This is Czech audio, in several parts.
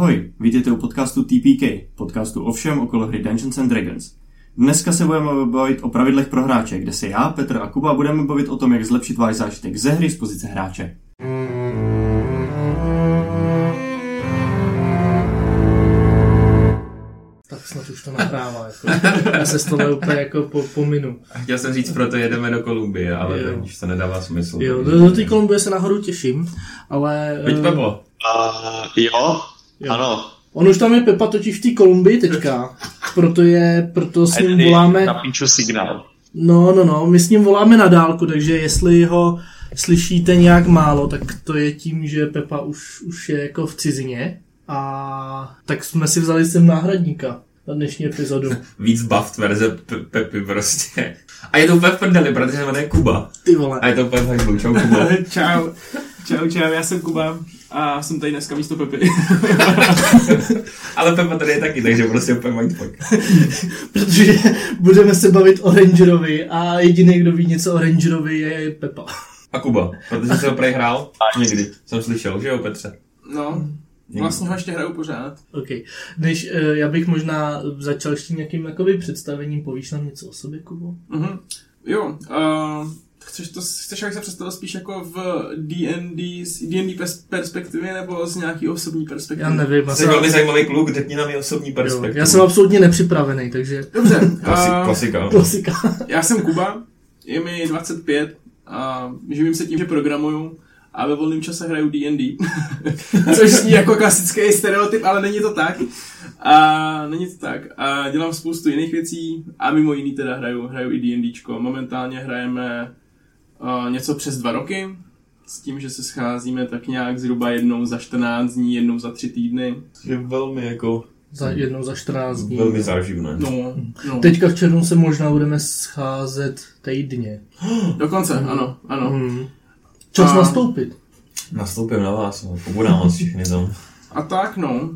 Ahoj, vítejte u podcastu TPK, podcastu o všem okolo hry Dungeons and Dragons. Dneska se budeme bavit o pravidlech pro hráče, kde se já, Petr a Kuba budeme bavit o tom, jak zlepšit váš zážitek ze hry z pozice hráče. Tak snad už to nahrává. Jako. Já se z toho úplně jako po, pominu. Chtěl jsem říct, proto jedeme do Kolumbie, ale Jo. to už to nedává smysl. Jo, do, do té Kolumbie se nahoru těším, ale... Pojď Peplo. Uh, jo, Jo. ano. On už tam je Pepa totiž v té Kolumbii teďka, proto, je, proto s ním Tady voláme... Napíču signál. No, no, no, my s ním voláme na dálku, takže jestli ho slyšíte nějak málo, tak to je tím, že Pepa už, už je jako v cizině. A tak jsme si vzali sem náhradníka na dnešní epizodu. Víc buffed verze Pe- Pepy prostě. A je to úplně v prdeli, protože se jmenuje Kuba. Ty vole. A je to úplně v hajzlu. Čau Kuba. Čau, čau, čau, já jsem Kuba a jsem tady dneska místo Pepy. ale Pepa tady je taky, takže prostě úplně mindfuck. Protože budeme se bavit o Rangerovi a jediný, kdo ví něco o Rangerovi, je Pepa. A Kuba, protože jsem ho prej hrál někdy. Jsem slyšel, že jo Petře? No, vlastně ho ještě hraju pořád. OK. Než eh, já bych možná začal ještě nějakým jakoby představením, povíš nám něco o sobě, Kubo? Mhm. Jo, uh, chceš, to, chceš, abych se představil spíš jako v D&D, z D&D pers- perspektivě nebo z nějaký osobní perspektivy? Já nevím. Já Jsi jsem, velmi zajímavý kluk, řekni nám i osobní jo, perspektivu. já jsem absolutně nepřipravený, takže Dobře, Klasi- klasika. klasika. já jsem Kuba, je mi 25 a živím se tím, že programuju a ve volném čase hraju D&D. Což zní jako klasický stereotyp, ale není to tak. A není to tak. A dělám spoustu jiných věcí a mimo jiný teda hraju, hraju i D&Dčko. Momentálně hrajeme uh, něco přes dva roky, s tím, že se scházíme tak nějak zhruba jednou za 14 dní, jednou za tři týdny. Je velmi jako, Za jednou za 14 dní. velmi záživné. No, no. Teďka v červnu se možná budeme scházet týdně. Dokonce, ano, ano. Hmm. Čas A- nastoupit. Nastoupím na vás, no. pobudám vás všechny tam. A tak, no.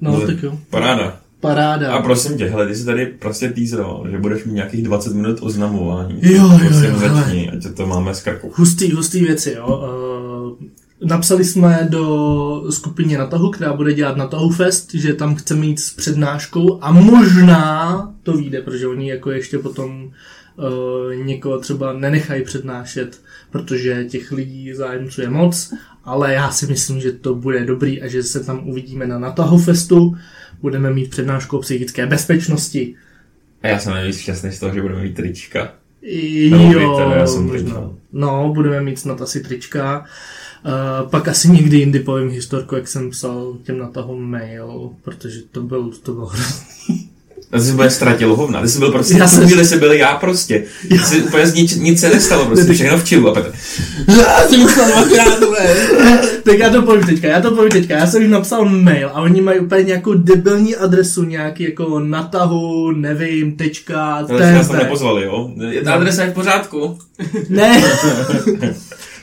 No, Ale- tak jo. Paráda. Paráda. A prosím tě, hele, ty jsi tady prostě teaseroval, že budeš mít nějakých 20 minut oznamování. Jo, jo, Prosím, jo, začni, ať to máme z krku. Hustý, hustý věci, jo. Uh, napsali jsme do skupině Natahu, která bude dělat Natahu Fest, že tam chceme jít s přednáškou a možná to vyjde, protože oni jako ještě potom uh, někoho třeba nenechají přednášet, protože těch lidí zájemců je moc, ale já si myslím, že to bude dobrý a že se tam uvidíme na Natahu Festu. Budeme mít přednášku o psychické bezpečnosti. A já jsem nejvíc šťastný z toho, že budeme mít trička. Nebo Jo, teda, já jsem možná. trička. No, budeme mít snad asi trička. Uh, pak asi někdy jindy povím historku, jak jsem psal těm natahům mail, protože to byl, to bylo ty jsi úplně ztratil hovna. Ty jsi byl prostě, Já já jsem- chvíli jsi byl já prostě. Ty jsi úplně z nič, nic se nestalo, prostě všechno v čilu. A Petr, Já jsem dvakrát, Tak já to povím teďka, já to povím teďka. Já jsem jim napsal mail a oni mají úplně nějakou debilní adresu, nějaký jako natahu, nevím, tečka, nás tam TP. nepozvali, jo? Je ta adresa je v pořádku. Ne.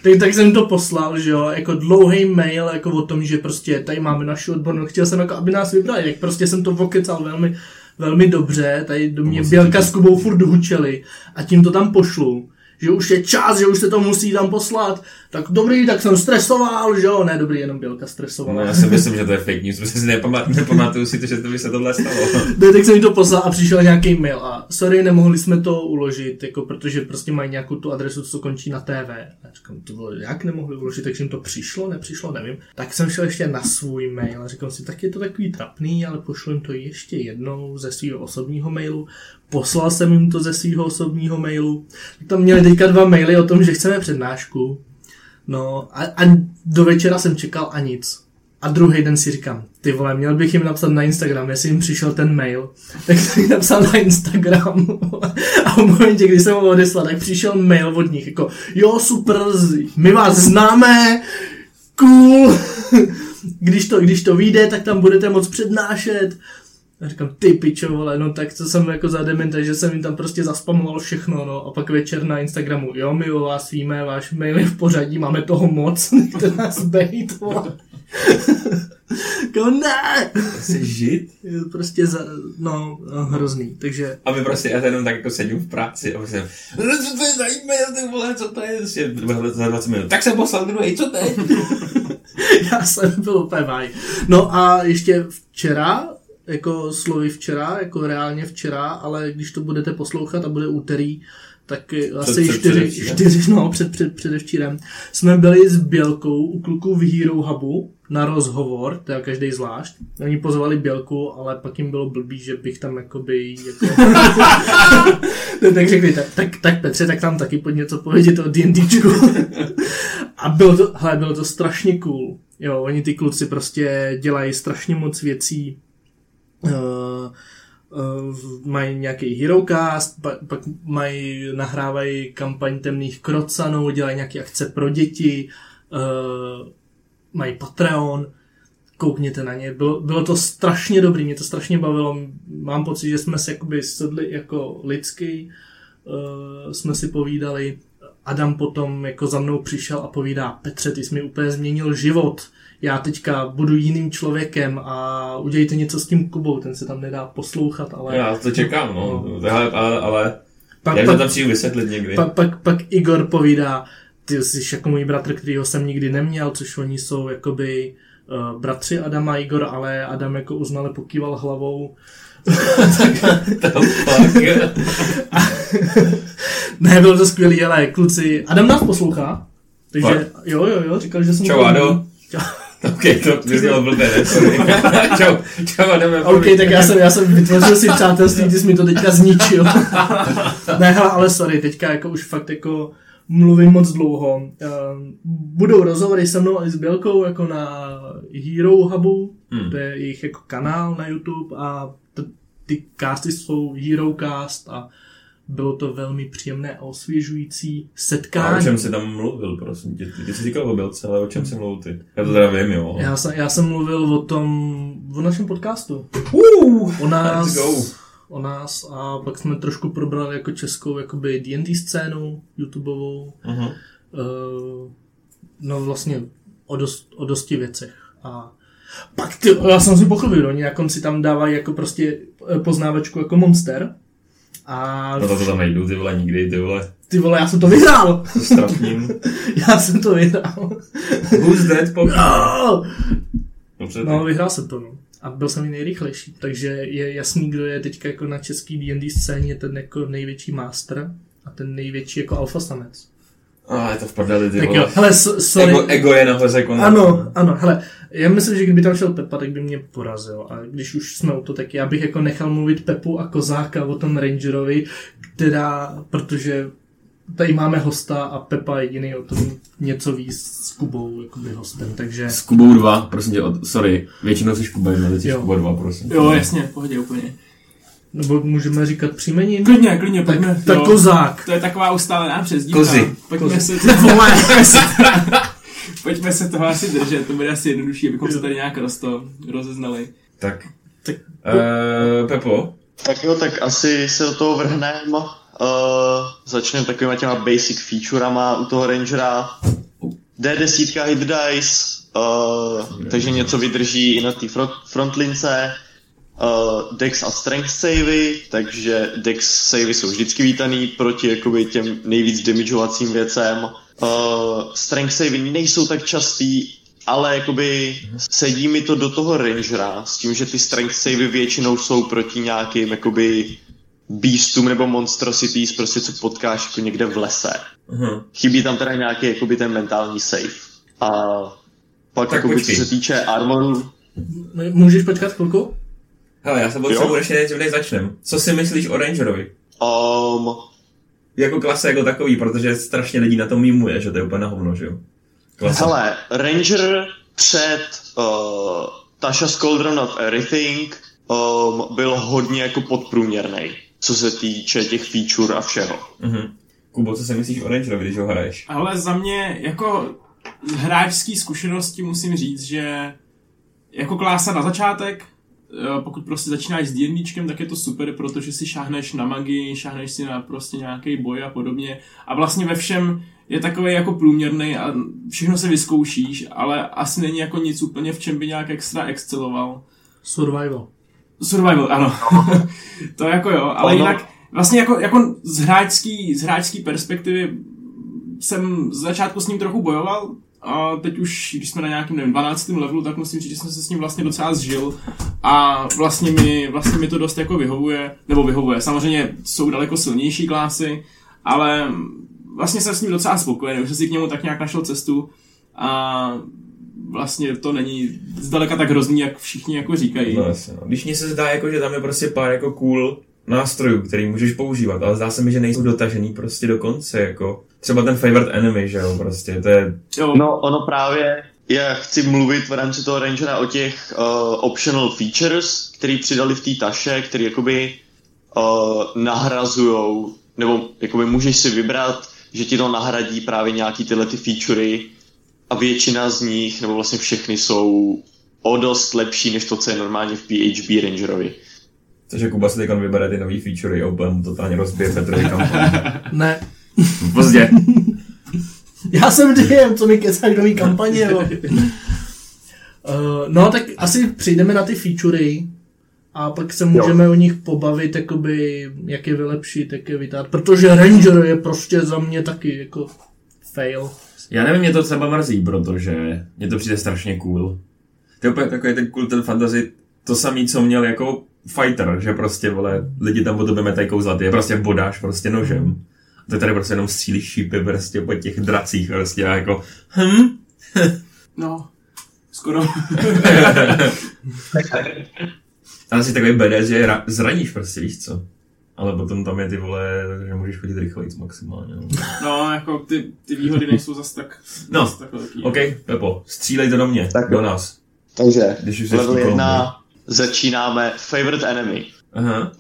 tak, tak jsem to poslal, že jo, jako dlouhý mail, jako o tom, že prostě tady máme naši odbornou, chtěl jsem jako, aby nás vybrali, jak prostě jsem to vokecal velmi, velmi dobře, tady do mě Bělka s Kubou furt hučeli a tím to tam pošlu, že už je čas, že už se to musí tam poslat, tak dobrý, tak jsem stresoval, že jo, ne dobrý, jenom Bělka stresovala. No, já si myslím, že to je fake news, protože si nepamat, nepamatuju si to, že to by se tohle stalo. Ne, tak jsem jim to poslal a přišel nějaký mail a sorry, nemohli jsme to uložit, jako protože prostě mají nějakou tu adresu, co končí na TV. A říkám, to bylo, jak nemohli uložit, takže jim to přišlo, nepřišlo, nevím. Tak jsem šel ještě na svůj mail a říkal si, tak je to takový trapný, ale pošlu jim to ještě jednou ze svého osobního mailu. Poslal jsem jim to ze svého osobního mailu. Tam měli teďka dva maily o tom, že chceme přednášku. No a, a do večera jsem čekal a nic. A druhý den si říkám, ty vole, měl bych jim napsat na Instagram, jestli jim přišel ten mail. Tak jsem jim napsal na Instagram. A v momentě, kdy jsem ho odeslal, tak přišel mail od nich, jako, jo, super, my vás známe, cool. Když to, když to vyjde, tak tam budete moc přednášet. A říkám, ty pičo, vole, no tak to jsem jako za dementa, že jsem jim tam prostě zaspamoval všechno, no. A pak večer na Instagramu, jo, my o vás víme, váš mail je v pořadí, máme toho moc, nechte nás bejt, vole. Jako ne! Jsi žid? To prostě za, no, no, hrozný, takže A my prostě, já jenom tak jako sedím v práci a prostě, "No, co to je za e-mail, ty vole, co to je, prostě, za 20 minut, tak jsem poslal druhý, co teď? já jsem byl úplně. No a ještě včera, jako slovy včera, jako reálně včera, ale když to budete poslouchat a bude úterý, tak asi před čtyři, čtyři, no, před, před, předevčírem, jsme byli s Bělkou u kluků v Hero Hubu na rozhovor, teda každý zvlášť. Oni pozvali Bělku, ale pak jim bylo blbý, že bych tam jakoby jako... no, tak řekli, tak, tak, tak Petře, tak tam taky pojď něco povědět o D&Dčku. A bylo to, hele, bylo to strašně cool. Jo, oni ty kluci prostě dělají strašně moc věcí. Uh, uh, mají nějaký Herocast, pa, pak mají, nahrávají kampaň temných krocanů, dělají nějaké akce pro děti, uh, mají Patreon, koukněte na ně. Bylo, bylo to strašně dobrý, mě to strašně bavilo. Mám pocit, že jsme se jakoby sedli jako lidský, uh, jsme si povídali. Adam potom jako za mnou přišel a povídá, Petře, ty jsi mi úplně změnil život. Já teďka budu jiným člověkem a udělejte něco s tím Kubou, ten se tam nedá poslouchat, ale... Já to čekám, no, Hele, ale, ale pak, jak pak, to tam přijdu vysvětlit někdy? pak, pak, pak Igor povídá, ty jsi jako můj bratr, kterýho jsem nikdy neměl, což oni jsou jakoby uh, bratři Adama a Igor, ale Adam jako uznale pokýval hlavou. Ne, bylo to skvělý, ale kluci, Adam nás poslouchá, takže Fakt? jo, jo, jo, říkal, že jsem... Čau, Ado. Čau. Ok, to bys měl blbě, ne? Sorry. Čau, čau, jdeme. OK, tak já jsem, já jsem vytvořil si přátelství, ty jsi mi to teďka zničil. ne, hele, ale sorry, teďka jako už fakt jako mluvím moc dlouho. Uh, budou rozhovory se mnou i s Bělkou jako na Hero Hubu, Hmm. to je jejich jako kanál na YouTube a ty casty jsou Herocast a bylo to velmi příjemné a osvěžující A o setkání. čem jsi tam mluvil, prosím tě? Ty jsi říkal o Bělce, ale o čem jsi mluvil ty? Já to teda vím, jo. Já jsem, já jsem mluvil o tom, o našem podcastu. Uh, O nás, Let's go. o nás a pak jsme trošku probrali jako českou jakoby D&D scénu YouTubeovou. uh-huh. Uh, no vlastně o, dost, o dosti věcech. A pak ty, já jsem si pochopil, oni na konci tam dávají jako prostě eh, poznávačku jako monster. A No to, to tam nejdu, ty vole, nikdy, ty vole. ty vole, já jsem to vyhrál! Strapním. já jsem to vyhrál. Who's dead, pop? No! Dobře, No, vyhrál jsem to, no. A byl jsem i nejrychlejší, takže je jasný, kdo je teďka jako na český D&D scéně ten jako největší master a ten největší jako alfa samec. A je to v prdeli, ty Tak vole. jo, hele, so, sorry. Ego, ego je nahoře konec. Ano, ano, hele, já myslím, že kdyby tam šel Pepa, tak by mě porazil. A když už jsme u to, tak já bych jako nechal mluvit Pepu a Kozáka o tom Rangerovi, která, protože tady máme hosta a Pepa jediný o tom něco ví s Kubou, jakoby hostem, takže... S Kubou 2, prosím tě, od, sorry, většinou jsi Kuba 1, teď jsi Jo. Kuba 2, prosím. Jo, jasně, pohodě úplně. Nebo můžeme říkat příjmení? Klidně, klidně, Tak, pojďme. tak jo. Kozák. To je taková ustálená přezdívka. Kozy. Pojďme Kozy. se, pojďme se toho asi držet, to bude asi jednodušší, abychom se tady nějak rosto, rozeznali. Tak. Tak- Uh, Pepo, Tak jo, tak asi se do toho vrhneme. Uh, začneme takovýma těma basic featurama u toho Rangera. D10 hit dice, uh, takže něco vydrží i na té front, frontlince. Uh, Dex a Strength savey, takže Dex savey jsou vždycky vítaný proti jakoby těm nejvíc damageovacím věcem. Uh, strength savey nejsou tak častý, ale jakoby sedí mi to do toho rangera s tím, že ty strength savey většinou jsou proti nějakým jakoby beastům nebo monstrosities, prostě co potkáš jako někde v lese. uh-huh. Chybí tam teda nějaký jakoby ten mentální save. A pak Tak jakoby, co se týče armoru, Můžeš počkat chvilku? Hele, já se potřebuji ještě než než začnem. Co si myslíš o Rangerovi? um, Jako klase jako takový, protože strašně lidí na to mýmuje, že to je úplně na hovno, že jo? Klasa. Hele, Ranger před uh, Tasha's Cauldron of Everything um, byl hodně jako podprůměrný, co se týče těch feature a všeho. Uh-huh. Kubo, co si myslíš o Rangerovi, když ho hraješ? Ale za mě, jako z hráčský zkušenosti musím říct, že jako klása na začátek pokud prostě začínáš s D&Dčkem, tak je to super, protože si šáhneš na magii, šáhneš si na prostě nějaký boj a podobně. A vlastně ve všem je takový jako průměrný a všechno se vyzkoušíš, ale asi není jako nic úplně, v čem by nějak extra exceloval. Survival. Survival, ano. to jako jo, ale Ono- jinak vlastně jako, jako z, hráčský, z hráčský perspektivy jsem z začátku s ním trochu bojoval, a teď už, když jsme na nějakém, nevím, 12. levelu, tak musím říct, že jsem se s ním vlastně docela zžil a vlastně mi, vlastně mi to dost jako vyhovuje, nebo vyhovuje. Samozřejmě jsou daleko silnější klásy, ale vlastně jsem s ním docela spokojený, už jsem si k němu tak nějak našel cestu a vlastně to není zdaleka tak hrozný, jak všichni jako říkají. No, jasně, no. Když mně se zdá, jako, že tam je prostě pár jako cool nástrojů, který můžeš používat, ale zdá se mi, že nejsou dotažený prostě do konce, jako třeba ten favorite enemy, že jo, prostě, to je, Jo, No, ono právě, já chci mluvit v rámci toho Rangera o těch uh, optional features, který přidali v té taše, který jakoby uh, nahrazujou, nebo jakoby můžeš si vybrat, že ti to nahradí právě nějaký tyhle ty featurey a většina z nich, nebo vlastně všechny jsou o dost lepší, než to, co je normálně v PHB Rangerovi. takže Kuba si teď vybere ty nový featurey a úplně mu totálně rozbije Petrovi kampaň. Ne. Pozdě. Já jsem DM, co mi kecáš nový kampaně, jo. Uh, no tak asi přejdeme na ty featurey a pak se můžeme jo. o nich pobavit, jakoby, jak je vylepšit, jak je vytát, protože Ranger je prostě za mě taky jako fail. Já nevím, mě to třeba mrzí, protože mě to přijde strašně cool. To je úplně takový ten cool, ten fantasy, to samý, co měl jako fighter, že prostě, vole, lidi tam po tobě metají kouzla, ty je prostě bodáš prostě nožem. Ty tady prostě jenom střílíš šípy prostě po těch dracích prostě a jako, hm, no, skoro. a jsi takový badass, že ra- zraníš prostě, víš co. Ale potom tam je ty vole, že můžeš chodit rychleji maximálně. No. No, jako ty, ty výhody nejsou zas tak, No, zas tak velký. OK, Pepo, střílej to do mě, Tak do nás. Takže Když už level 1 začínáme favorite enemy. Aha,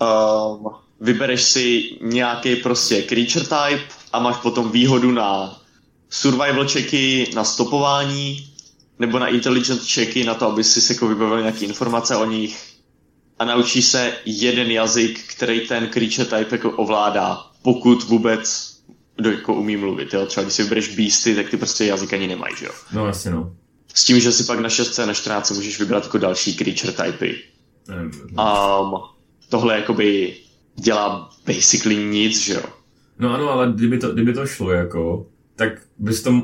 Um, vybereš si nějaký prostě creature type a máš potom výhodu na survival checky, na stopování, nebo na intelligence checky, na to, aby si jako vybavil nějaké informace o nich a naučíš se jeden jazyk, který ten creature type jako ovládá, pokud vůbec kdo jako umí mluvit, jo? Třeba když si vybereš beasty, tak ty prostě jazyk ani nemají, že jo? no jasně no. S tím, že si pak na 6 a na 14 můžeš vybrat jako další creature typy. Um, tohle jakoby dělá basically nic, že jo? No ano, ale kdyby to, kdyby to šlo, jako, tak bys to...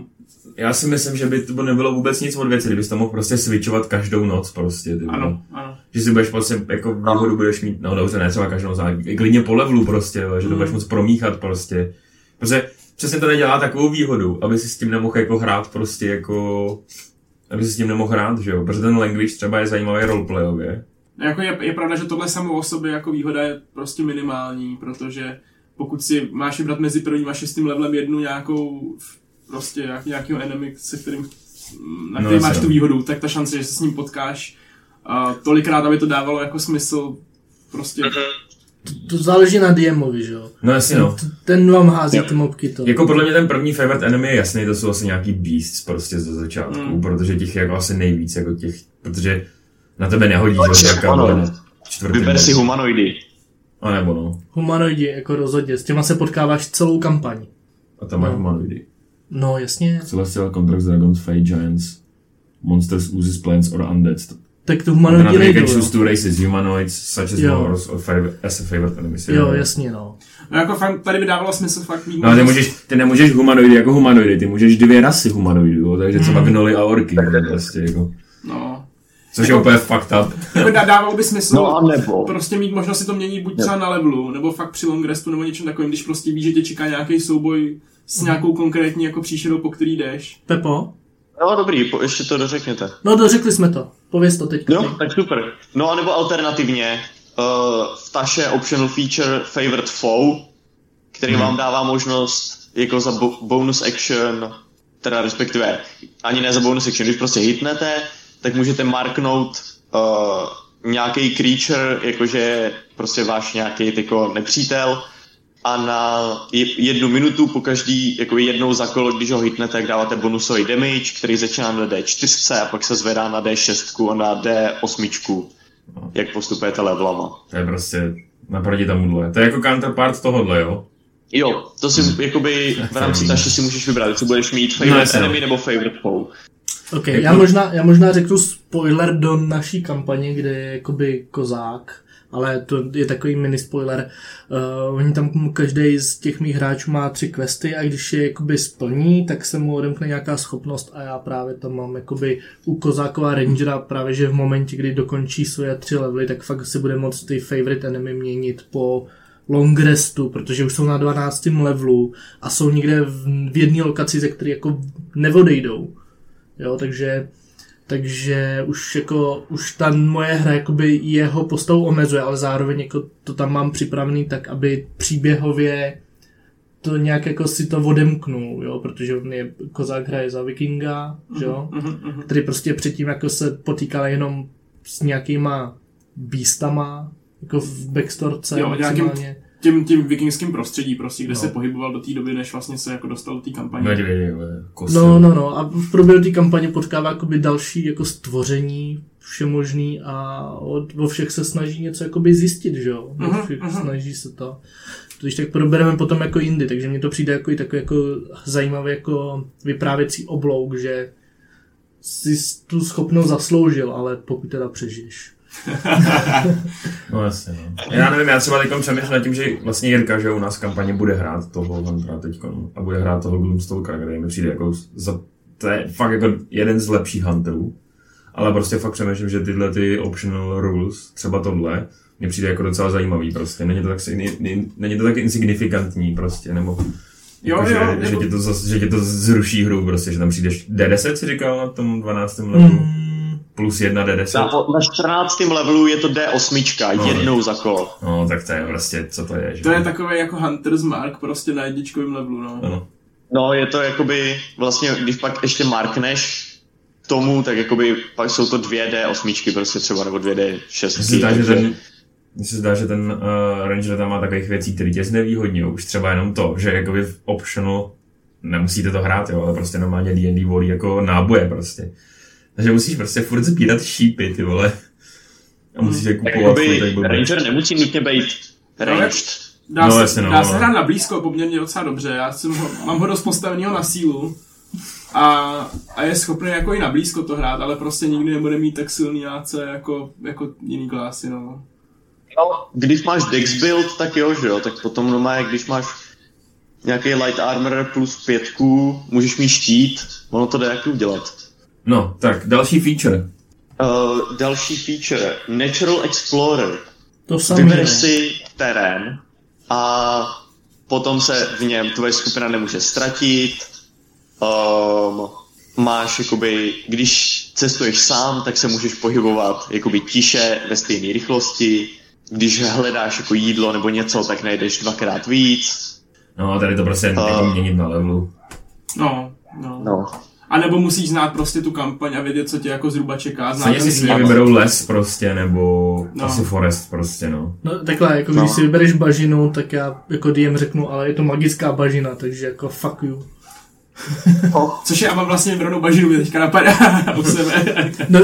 Já si myslím, že by to nebylo vůbec nic od věci, kdybys to mohl prostě switchovat každou noc prostě. Ty. Ano, ano. Že si budeš prostě, jako výhodu budeš mít, no dobře, ne třeba každou noc, ale klidně po levelu prostě, jo, že to Mm. budeš moc promíchat prostě. Protože přesně to nedělá takovou výhodu, aby si s tím nemohl jako hrát prostě jako... Aby si s tím nemohl hrát, že jo? Protože ten language třeba je zajímavý roleplayově. Jako je, je pravda, že tohle samo o sobě jako výhoda je prostě minimální, protože pokud si máš vybrat mezi prvním a šestým levelem jednu nějakou prostě nějak, nějakého enemy, se kterým na No, který máš jasně. tu výhodu, tak ta šance, že se s ním potkáš a tolikrát, aby to dávalo jako smysl, prostě To záleží na DMovi, že jo. No jasně no. Ten vám hází ty mobky to. Jako podle mě ten první favorite enemy je jasný, to jsou asi nějaký beasts prostě ze začátku, mm. protože těch je jako asi nejvíc, jako těch, protože na tebe nehodí, na čtvrtý Vyber si humanoidy. A nebo no, Humanoidi, jako rozhodně, s těma se potkáváš celou kampaň. a tam máš No. humanoidy. No jasně, Celestial Contracts, Dragons, Fey, Giants, Monsters, Oozes, Plants or Undead. tak to humanoidi nejdou, choose two races, humanoids, such as Jo. Moors, or fav- as a favorite enemies. Jo, jasně, no. no jako fakt tady by dávalo smysl fakt mít No ale ty, můžeš, ty nemůžeš humanoidy jako humanoidy, ty můžeš dvě rasy humanoidů, takže třeba Hmm. gnoly a orky, jo, prostě, jako, což je úplně fucked up. jako dá- dávalo by smysl No a nebo. prostě mít možnost si to měnit buď třeba na levelu, nebo fakt při long restu, nebo něčem takovým, když prostě víš, že tě čeká nějaký souboj s nějakou konkrétní jako příšerou, po který jdeš. Pepo? No dobrý, po, ještě to dořekněte. No dořekli jsme to. Pověz to teď. Jo, tak super. No a nebo alternativně, uh, v Taše optional feature Favorite Foe, který vám dává možnost jako za bo- bonus action, teda respektive ani ne za bonus action, když prostě hitnete, tak můžete marknout uh, nějaký creature, jakože prostě váš nějaký jako nepřítel a na je- jednu minutu po každý, jako jednou za kolo, když ho hitnete, tak dáváte bonusový damage, který začíná na D4 a pak se zvedá na D6 a na D8. jak postupujete levelama. To je prostě naproti tomuhle. To je jako counterpart tohohle, jo? Jo, to si jakoby v rámci taše si můžeš vybrat, jestli budeš mít No, favorite no. enemy nebo favorite foe. Ok, já možná, já možná řeknu spoiler do naší kampaně, kde je jakoby kozák, ale to je takový mini spoiler. Uh, oni tam každý z těch mých hráčů má tři questy a když je jakoby splní, tak se mu odemkne nějaká schopnost a já právě tam mám jakoby u kozákova rangera právě, že v momentě, kdy dokončí svoje tři levely, tak fakt si bude moct ty favorite enemy měnit po long restu, protože už jsou na 12. levelu a jsou někde v, v jedné lokaci, ze které jako neodejdou. Jo, takže takže už jako, už ta moje hra jakoby jeho postavu omezuje, ale zároveň jako to tam mám připravený tak, aby příběhově to nějak jako si to odemknul, jo, protože on je, kozák hraje za vikinga, že jo, Mhm, který prostě předtím jako se potýkal jenom s nějakýma beastama, jako v backstorce Jo, nějakým-. Tím, tím vikingským prostředí prostě, kde No. se pohyboval do té doby, než vlastně se jako dostal do té kampaně. Medvědy, vole, kosy. No, no, no. A v průběhu té kampaně potkává jakoby další jako stvoření, všemožný a od, o všech se snaží něco jakoby zjistit, že jo? Všech mhm. snaží se to. To když tak probereme potom jako jindy, takže mně to přijde jako i takový jako zajímavý jako vyprávěcí oblouk, že si tu schopnost zasloužil, ale pokud teda přežiješ. No jasně, no. Já nevím, já třeba teď přemýšlím nad tím, že vlastně Jirka, že u nás v kampani bude hrát toho Huntera teď a bude hrát toho Gloomstalkera, který mi přijde jako za, to je fakt jako jeden z lepších Hunterů. Ale prostě fakt přemýšlím, že tyhle ty optional rules, třeba tohle, mi přijde jako docela zajímavý prostě. Není to tak, není- to tak insignifikantní prostě, nebo Jo, jako, jo, že, že, jako- ti to, že ti to zruší hru prostě, že tam přijdeš D10 si říkal na tom 12. levelu, Mm, plus jedna Na, D10. na 14. levelu je to D8, No. jednou za kolo. No, tak to je prostě, co to je, že? To je takový jako Hunter's Mark prostě na jedničkovém levelu, no. Ano. No, je to jakoby, vlastně, když pak ještě markneš k tomu, tak jakoby pak jsou to dvě D8 prostě třeba, nebo dvě D6. Mně se zdá, že ten, mně se zdá, že ten uh, Ranger tam má takových věcí, které tě znevýhodňují. Už třeba jenom to, že jakoby v optional nemusíte to hrát, jo, ale prostě normálně D&D volí jako náboje prostě. Takže musíš prostě furt sbírat šípy, ty vole. A musíš je tak kupovat furt, jakoby jak blbě. Ranger nemusí nutně být ranged. Dá, No, se, jasně, no, dá se no. hrát na blízko poměrně docela dobře. Já jsem ho, mám ho dost postaveného na sílu. A, a je schopný jako i na blízko to hrát, ale prostě nikdy nebude mít tak silný AC jako, jako jiný klasy, no. Když máš Dex build, tak jo, že jo, tak potom normálně, když máš nějaký light armor plus pětku, můžeš mít štít, ono to jde jak udělat. No, tak další feature. Uh, další feature, Natural Explorer. to samé. Vybereš si terén a potom se v něm tvoje skupina nemůže ztratit. Um, máš jakoby, když cestuješ sám, tak se můžeš pohybovat jakoby tiše ve stejné rychlosti. Když hledáš jako jídlo nebo něco, tak najdeš dvakrát víc. No, tady to prostě A- jako měnit na levelu. No, no. No. A nebo musíš znát prostě tu kampaň a vědět, co tě jako zhruba čeká. Znát Stejně si s vyberou les prostě, nebo No. asi forest prostě, no. No takhle, jako No. když si vybereš bažinu, tak já jako DM řeknu, ale je to magická bažina, takže jako fuck you. Což je, já mám vlastně vybranou bažinu, mě teďka napadá u sebe. No,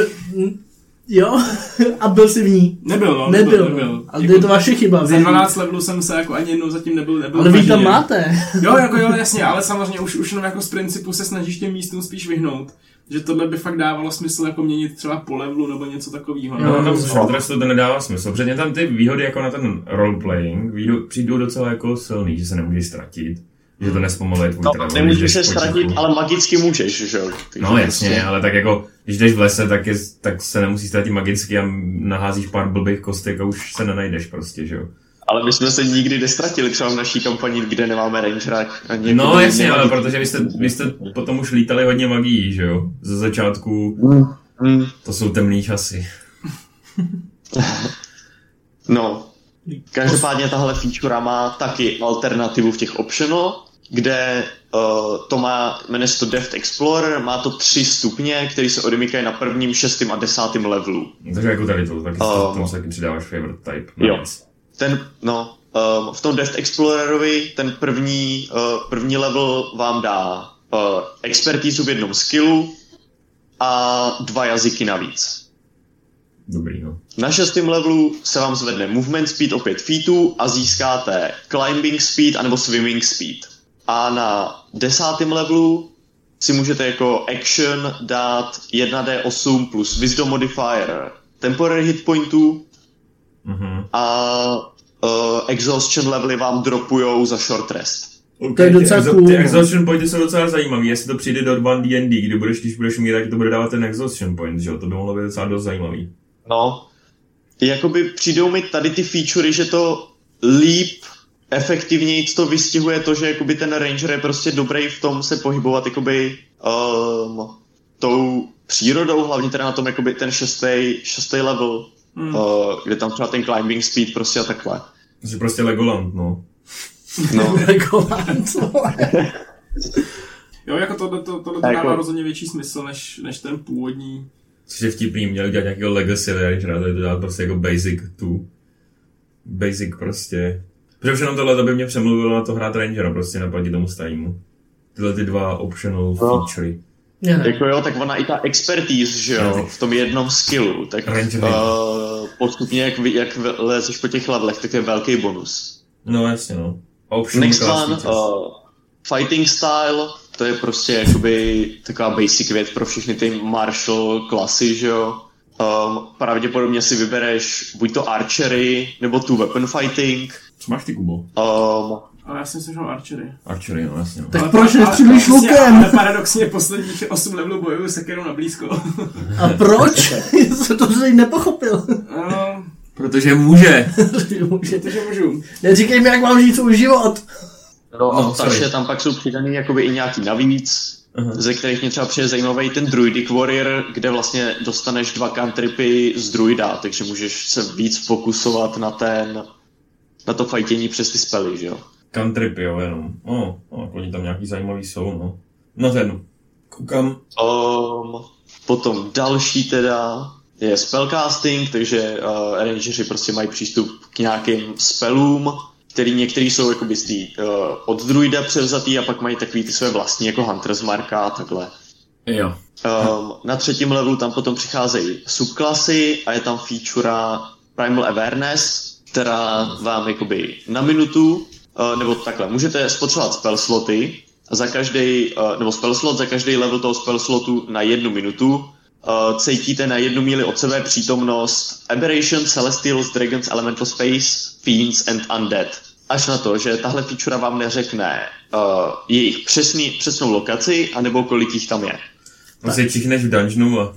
jo, a byl jsi v ní. Nebyl, no. Nebyl, nebyl. nebyl. Ale je to vaše chyba. Za vy- 12 levelů jsem se jako ani jednou zatím nebyl, nebyl Ale vy tam máte. Jo, jako jo, jasně, ale samozřejmě už, už jenom jako z principu se snažíš těm místům spíš vyhnout. Že tohle by fakt dávalo smysl jako měnit třeba po levelu nebo něco takového. Jo, No, No, tam no, v Short Restu to nedává smysl, protože tam ty výhody jako na ten roleplaying přijdou docela jako silný, že se nemůžeš ztratit, že to nespomaluje tvůj No, travel, nemůžeš se ztratit, ale magicky můžeš, že jo? Takže No jasně, prostě- ale tak jako, když jdeš v lese, tak, je, tak se nemusí ztratit magicky a naházíš pár blbých kostek a už se nenajdeš prostě, že jo. Ale my jsme se nikdy nestratili třeba v naší kampani, kde nemáme rangera. Ani No jasně, ale protože vy jste, vy jste potom už lítali hodně magií, že jo. Ze začátku, Hmm. to jsou temný časy. No, každopádně tahle feature má taky alternativu v těch optional, kde uh, to má, jmenuje se to Depth Explorer, má to tři stupně, které se odemykají na prvním, šestém a desátém levelu. Takže jako tady to, taky Um, tomu se taky přidáváš favorite type. jo. navíc. Ten, no, um, v tom Depth Explorerovi ten první, uh, první level vám dá uh, expertízu v jednom skillu a dva jazyky navíc. Dobrý, no. Na šestém levelu se vám zvedne movement speed o 5 feetů a získáte climbing speed anebo swimming speed. A na desátém levelu si můžete jako action dát 1d8 plus wisdom modifier temporary hit pointů Mhm. a uh, exhaustion levely vám dropujou za short rest. To je docela ty, cool, Ty exhaustion pointy jsou docela zajímavý, jestli to přijde do 1D&D, kdy budeš, když budeš mít, tak to bude dávat ten exhaustion point, že jo? To by mohlo být docela dost zajímavý. No. Jakoby přijdou mi tady ty featurey, že to líp efektivněji to vystihuje to, že jakoby ten ranger je prostě dobrý v tom se pohybovat jakoby um, tou přírodou, hlavně teda na tom jakoby ten šestý, šestý level, Hmm. uh, kde tam třeba ten climbing speed prostě a takhle. Jsi prostě Legoland, no. No. Legoland, vole. Jo, jako tohle, to, tohle A to jako- dává rozhodně větší smysl, než, než ten původní. Což je vtipný, měli dělat nějakého Legacy Rangera, to je to dát prostě jako basic tu. Basic prostě. Protože už jenom tohle to by mě přemluvilo na to hrát Rangera, prostě naproti tomu stajímu. Tyhle ty dva optional No. featurey. Jako jo, tak ona i ta expertise, že jo, v tom jednom skillu, tak Ranger. uh, postupně jak, vy- jak lezeš po těch levelech, tak je velký bonus. No jasně no. A optional Next one, uh, fighting style, to je prostě jakoby taková basic věc pro všechny ty martial klasy, že jo. Um, pravděpodobně si vybereš buď to archery, nebo tu weapon fighting. Co máš ty, Kubo? Um, Ale já si myslím, že mám archery. Archery, no jasně no. Tak Ale proč nestřílíš lukem? Ale paradoxně posledních 8 levelů bojuju sekerou na blízko. A proč? Jsem to teď nepochopil. no, Protože může. Může- protože můžu. Neříkej mi, jak mám žít svůj život. no, No, a takže tam pak jsou přidaný jakoby i nějaký navíc, Aha. ze kterých mě třeba přijde zajímavý ten Druidic Warrior, kde vlastně dostaneš dva cantripy z druida, takže můžeš se víc fokusovat na ten, na to fajtění přes ty spely, že jo. Cantrip, jo, jenom. No, no, jako oni tam nějaký zajímavý jsou, no. No je jedno. Koukám. Um, potom další teda je spellcasting, takže uh, rangeři prostě mají přístup k nějakým spellům, který některý jsou jakoby z tý, uh, od druida převzatý a pak mají takový ty své vlastní jako Hunter's Marka a takhle. Jo. Um, na třetím levelu tam potom přicházejí subklasy a je tam feature Primal Awareness, která vám jakoby na minutu, uh, nebo takhle, můžete spotřebovat spell sloty za každý, uh, nebo spell slot za každý level toho spell slotu na jednu minutu. Uh, cítíte na jednu míli od sebe přítomnost Aberration, Celestials, Dragons, Elemental Space, Fiends and Undead. Až na to, že tahle feature vám neřekne uh, jejich přesný, přesnou lokaci, anebo kolik jich tam je. Prostě čichneš v dungeonu a...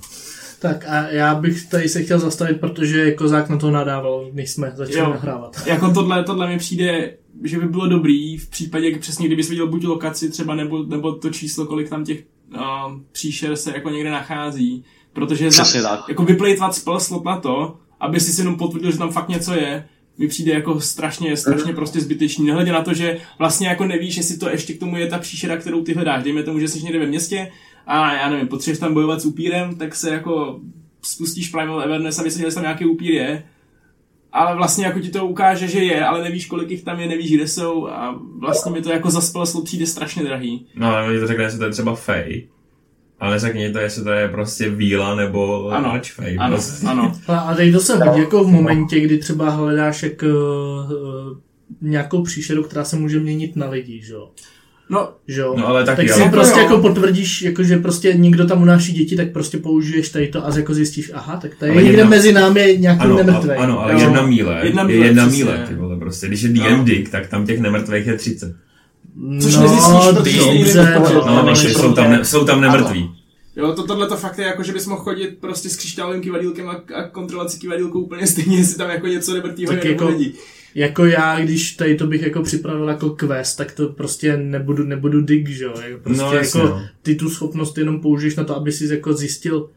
Tak a já bych tady se chtěl zastavit, protože Kozák na to nadával, než jsme začali Jo. nahrávat. Jako tohle, tohle mi přijde, že by bylo dobrý v případě, přesně kdybys viděl buď lokaci třeba, nebo, nebo to číslo, kolik tam těch uh, příšer se jako někde nachází. Protože Přesně za, tak. jako vyplejtvat spell slot na to, aby si si jenom potvrdil, že tam fakt něco je, mi přijde jako strašně, strašně prostě zbytečný. Nehledě na to, že vlastně jako nevíš, jestli to ještě k tomu je ta příšera, kterou ty hledáš. Dejme tomu, že jsi někde ve městě a já nevím, potřebuješ tam bojovat s upírem, tak se jako spustíš Primal Awareness a myslíš, že tam nějaký upír je. Ale vlastně jako ti to ukáže, že je, ale nevíš, kolik jich tam je, nevíš, kde jsou a vlastně mi to jako za spell slot přijde strašně drahý. No ale oni to řekne, jestli to je třeba fej. Ale neřekni to, jestli to je prostě víla nebo Ano, archfej. Ano, Prostě. ano. A, a tady to se hodí jako v momentě, kdy třeba hledáš jak, uh, nějakou příšeru, která se může měnit na lidi, že jo? No, Že jo? No, ale taky, tak si ale- prostě Jo. jako potvrdíš, jako že prostě někdo tam unáší děti, tak prostě použiješ tady to a jako zjistíš, aha, tak tady Ale někde jedna- mezi námi je nějaký Ano, nemrtvej. a, ano, ale Jo. jedna míle, Jedna je míle, jedna přesně. míle, ty vole, prostě. Když je D&D, tak tam těch nemrtvých je 30. Což no, nezjistíš, protože dobře, No, je jsou tam, ne, jsou tam nemrtví. Jo, to, tohle to fakt je jako, že bys mohl chodit prostě s křišťálovým kivadílkem a, a kontrolovat si kivadílko úplně stejně, jestli tam jako něco Tak je jako- nebo není. Jako já, když tady to bych jako připravil jako quest, tak to prostě nebudu, nebudu dig, že jo? Jako Prostě No, jasně, jako no. ty tu schopnost jenom použiješ na to, aby si jako zjistil,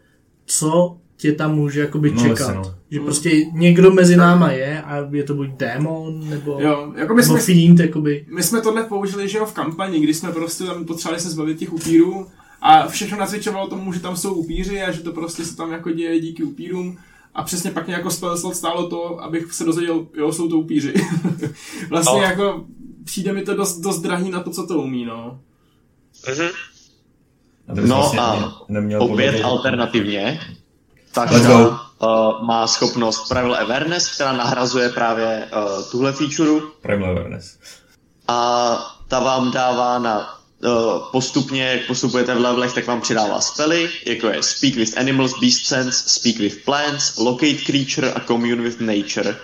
co tě tam může jakoby No, čekat. jasně, no. Že prostě někdo mezi náma je a je to buď démon, nebo, Jo, jako my nebo jsme, fiend, jakoby. my jsme tohle použili, že jo, v kampani, kdy jsme prostě tam potřebovali se zbavit těch upírů a všechno nacvičovalo tomu, že tam jsou upíři a že to prostě se tam jako děje díky upírům. A přesně pak mě jako stálo to, abych se dozvěděl, jo, jsou to upíři. vlastně No. jako přijde mi to dost, dost drahý na to, co to umí, no. Bys No vlastně a Opět podle- alternativně. Taška uh, má schopnost Primal Awareness, která nahrazuje právě uh, tuhle feature Primal Awareness. a ta vám dává na postupně, jak postupujete v levelech, tak vám přidává spely, jako je Speak with Animals, Beast Sense, Speak with Plants, Locate Creature a Commune with Nature,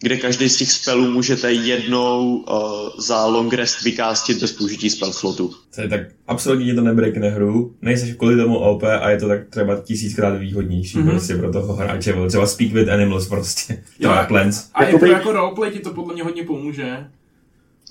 kde každý z těch spelů můžete jednou uh, za long rest vykástit bez použití spell slotu. To je tak absolutně ti to nebrekne hru, nejseš kvůli tomu OP a je to tak třeba tisíckrát výhodnější mm-hmm. prostě pro toho hráče, třeba Speak with Animals prostě, Jo, Plants. A Jakoby- jako, jako roleplay ti to podle mě hodně pomůže.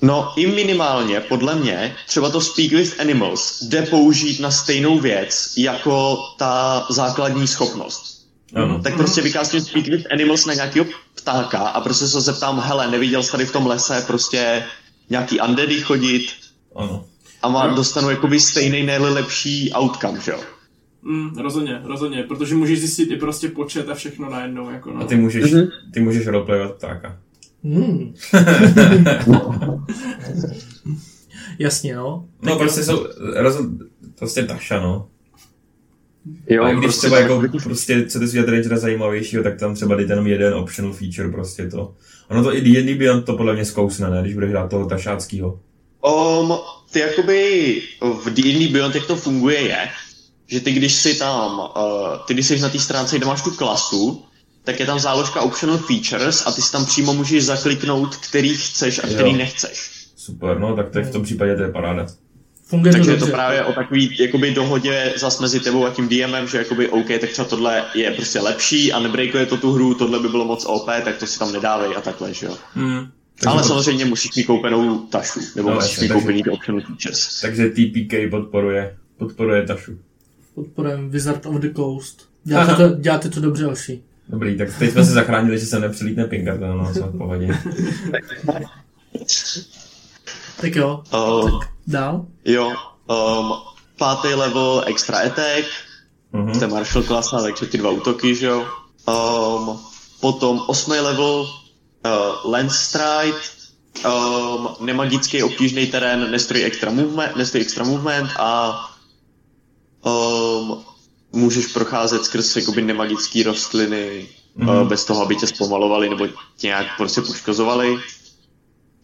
No, i minimálně, podle mě, třeba to Speak with Animals jde použít na stejnou věc jako ta základní schopnost. Ano. Tak prostě vykástím Speak with Animals na nějakého ptáka a prostě se zeptám, hele, neviděl jsi tady v tom lese prostě nějaký undeady chodit Ano. a má, dostanu jakoby stejný nejlepší outcome, že jo? Mm, rozhodně, rozhodně, protože můžeš zjistit i prostě počet a všechno najednou, jako no. A ty můžeš, Mhm. ty můžeš roleplayovat ptáka. Hmm. Jasně, no. No prostě jsou, rozhod, prostě Taša, no. Jo, a když prostě třeba tak- jako, prostě chcete si udělat Rangera zajímavějšího, tak tam třeba dejte jenom jeden optional feature, prostě to. Ono to i D&D Beyond to podle mě zkousne, ne, když bude hrát toho tašáckýho. Um, ty jakoby v D&D Beyond, jak to funguje, je, že ty když si tam, uh, ty když jsi na té stránce, kde máš tu klasu, tak je tam záložka optional features a ty si tam přímo můžeš zakliknout, který chceš a který Jo. nechceš. Super, no, tak, tak v tom případě to je paráda. Funguje Takže to je to právě o takový jakoby dohodě zas mezi tebou a tím DMem, že jakoby OK, tak třeba tohle je prostě lepší a nebreakuje to tu hru, tohle by bylo moc OP, tak to si tam nedávej a takhle, že jo. Hmm. Ale samozřejmě musíš mít koupenou tašu, nebo No, musíš mít takže- koupený optional features. Takže TPK podporuje, podporuje Tašu. Podporujeme Wizard of the Coast. Děláte to, děláte to dobře, Oši. Dobrý, tak teď jsme se zachránili, že se nepřelítne Pinkerton, no, co v pohodě. Tak jo, Uh, dál. Jo, um, pátý level extra attack, Mhm. to je martial klasa, takže ty dva útoky, že jo. Um, potom osmý level uh, lance stride, um, nemagický obtížný terén, nestojí extra movement, nestojí extra movement a um, můžeš procházet skrz jakoby nemagický rostliny mm. uh, bez toho, aby tě zpomalovali nebo tě nějak prostě poškozovali.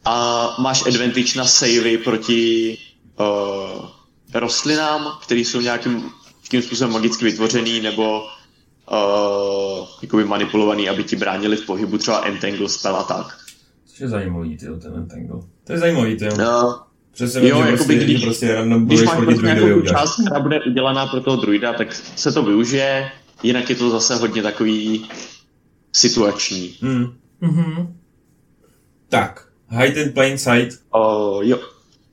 A máš advantage na savey proti uh, rostlinám, které jsou nějakým, nějakým způsobem magicky vytvořený nebo uh, jakoby manipulovaný, aby ti bránili v pohybu, třeba entangle spell a tak. Což je zajímavý, ty ten Entangle. To je zajímavý, ty. Uh, Přesně Jo, že jakoby prostě, když- prostě random když máš proti prostě nějakou část, která bude udělaná pro toho druida, tak se to využije, jinak je to zase hodně takový situační. Hmm. Mhm. Tak, Hide in Plain Sight. Uh, jo.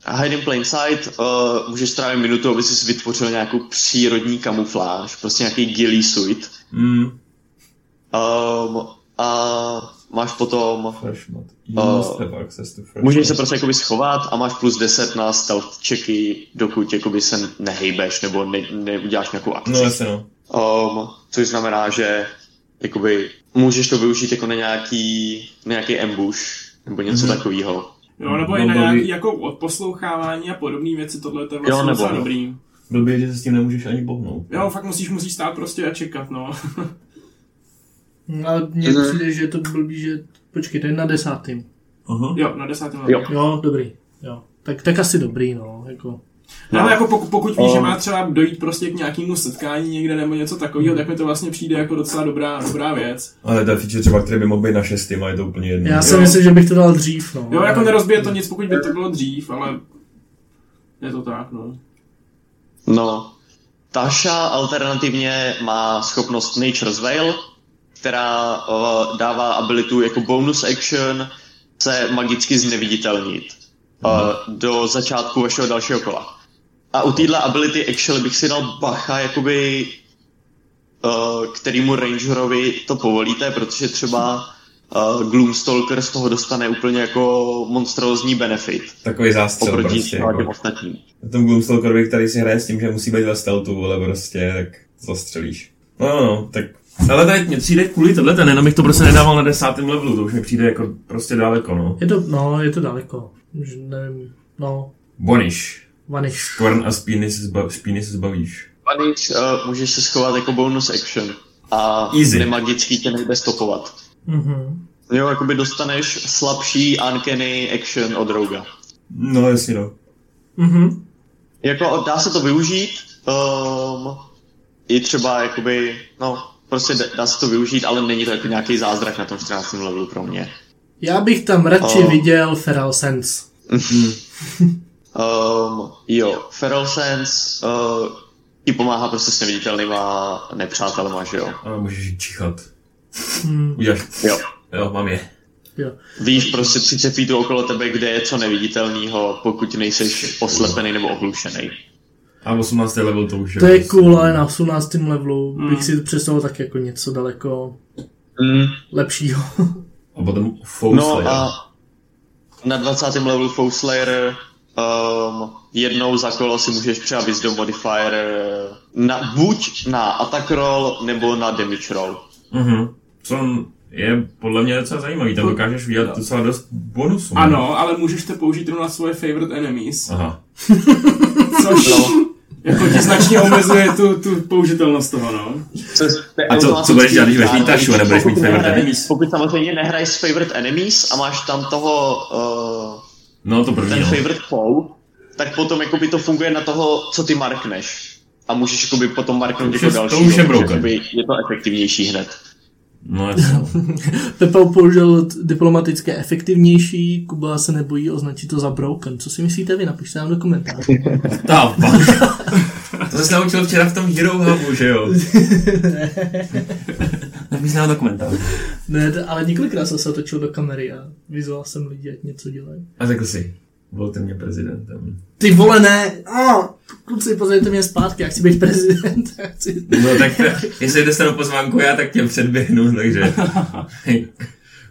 Hide in Plain Sight, uh, můžeš strávit minutu, aby si vytvořil nějakou přírodní kamufláž, prostě nějaký ghillie suit. Hmm. Um, a máš potom, Fresh mod. You Uh, must have access to fresh můžeš se prostě jakoby schovat a máš plus 10 na stealth checky, dokud jakoby se nehejbeš nebo ne, neuděláš nějakou akci. No jasně no. Um, což znamená, že jakoby můžeš to využít jako na nějaký, na nějaký ambush nebo něco Mhm. mm-hmm. takového. Jo, nebo i No, na nějaký jako odposlouchávání a podobné věci, tohle to je vlastně Jo, nebo docela dobrý. Blbě, že se s tím nemůžeš ani pohnout. Jo, fakt musíš, musíš stát prostě a čekat, no. No, Ale mně Mhm. přijde, že je to blbý, že... Počkej, to je na desátým. Aha. jo, na desátém Jo. Jo, dobrý. Jo. Tak, tak asi dobrý, no. Jako. No. Ale jako pokud, pokud víš, že Um. má třeba dojít prostě k nějakému setkání někde nebo něco takového, tak mi to vlastně přijde jako docela dobrá, dobrá věc. Ale je feature třeba, který by mohl být na šestým a je to úplně jedno. Já si Jo. myslím, že bych to dal dřív, no. Jo, jako nerozbije to nic, pokud by to bylo dřív, ale je to tak, no. No, Tasha alternativně má schopnost Nature's Veil, která uh, dává abilitu jako bonus action se magicky zneviditelnit uh, do začátku vašeho dalšího kola. A u téhle ability actually bych si dal bacha, jakoby uh, kterýmu rangerovi to povolíte, protože třeba uh, Gloomstalker z toho dostane úplně jako monstrózní benefit Takový zástřel oproti prostě. Jako. ostatním. Tom Gloomstalkerovi, který si hraje s tím, že musí být ve stealthu, ale prostě, tak zastřelíš. No, no, no, tak... Ale tady mě přijde kvůli tohle, ten jenom bych to prostě nedával na desátém levelu, to už mi přijde jako prostě daleko, no. Je to, no, je to daleko. Už nevím, no, Bonish. vaniš. Korn a spíny se, zba, špíny se zbavíš. Vanish, uh, můžeš se schovat jako bonus action. a Easy. nemagický tě nejde stopovat. Mhm. Jo, jakoby dostaneš slabší uncanny action od Roga. No jasně no. Mhm. Jako dá se to využít, um, i třeba jakoby, no, prostě dá- se to využít, ale není to jako nějaký zázrak na tom 14. levelu pro mě. Já bych tam radši Oh. viděl Feral Sense. Um, jo, Feral Sense uh, ti pomáhá prostě s neviditelnýma nepřátelema, že jo. Ale můžeš čichat. Hmm. Uděláš. Jo. Jo, mám je. Jo. Víš prostě 30 feetů okolo tebe, kde je co neviditelného, pokud nejseš oslepený nebo ohlušený. A 18. level to už To je prostě- cool, ale na 18. levelu Hmm. bych si představil tak jako něco daleko Mm. lepšího. A potom Foe No Slayer. a na 20. levelu Foe Slayer um, jednou za kolo si můžeš třeba Wisdom Modifier eh, na, buď na attack roll nebo na damage roll. Mhm. Co je podle mě docela zajímavý, tam dokážeš vydělat docela dost bonusů. Ano, ale můžeš to použít jenom na svoje favorite enemies, Aha. což No. Jako ti značně omezuje tu, tu použitelnost toho, no. Co, to je A co- co budeš dělat, když budeš mít tašu a nebudeš mít pokud favorite enemies? Pokud samozřejmě nehraješ s favorite enemies a máš tam toho uh, No to první, ten no. favorite foe, tak potom jakoby to funguje na toho, co ty markneš. A můžeš jakoby potom marknout jako je- to další. už je broken. je to efektivnější hned. No. Pepa použil diplomatické efektivnější, Kuba se nebojí označit to za broken. Co si myslíte vy? Napište nám do komentářů. Ta, to jsi naučil včera v tom Hero Hubu, že jo? Napiš nám do komentářů. ne, ale několikrát jsem se otočil do kamery a vyzval jsem lidi, ať něco dělají. A řekl si, volte mě prezidentem. Ty vole, ne! A, kluci, pozvěte mě zpátky, já chci být prezident. Chci... No tak jestli dostanu pozvánku já, tak tě předběhnu, takže...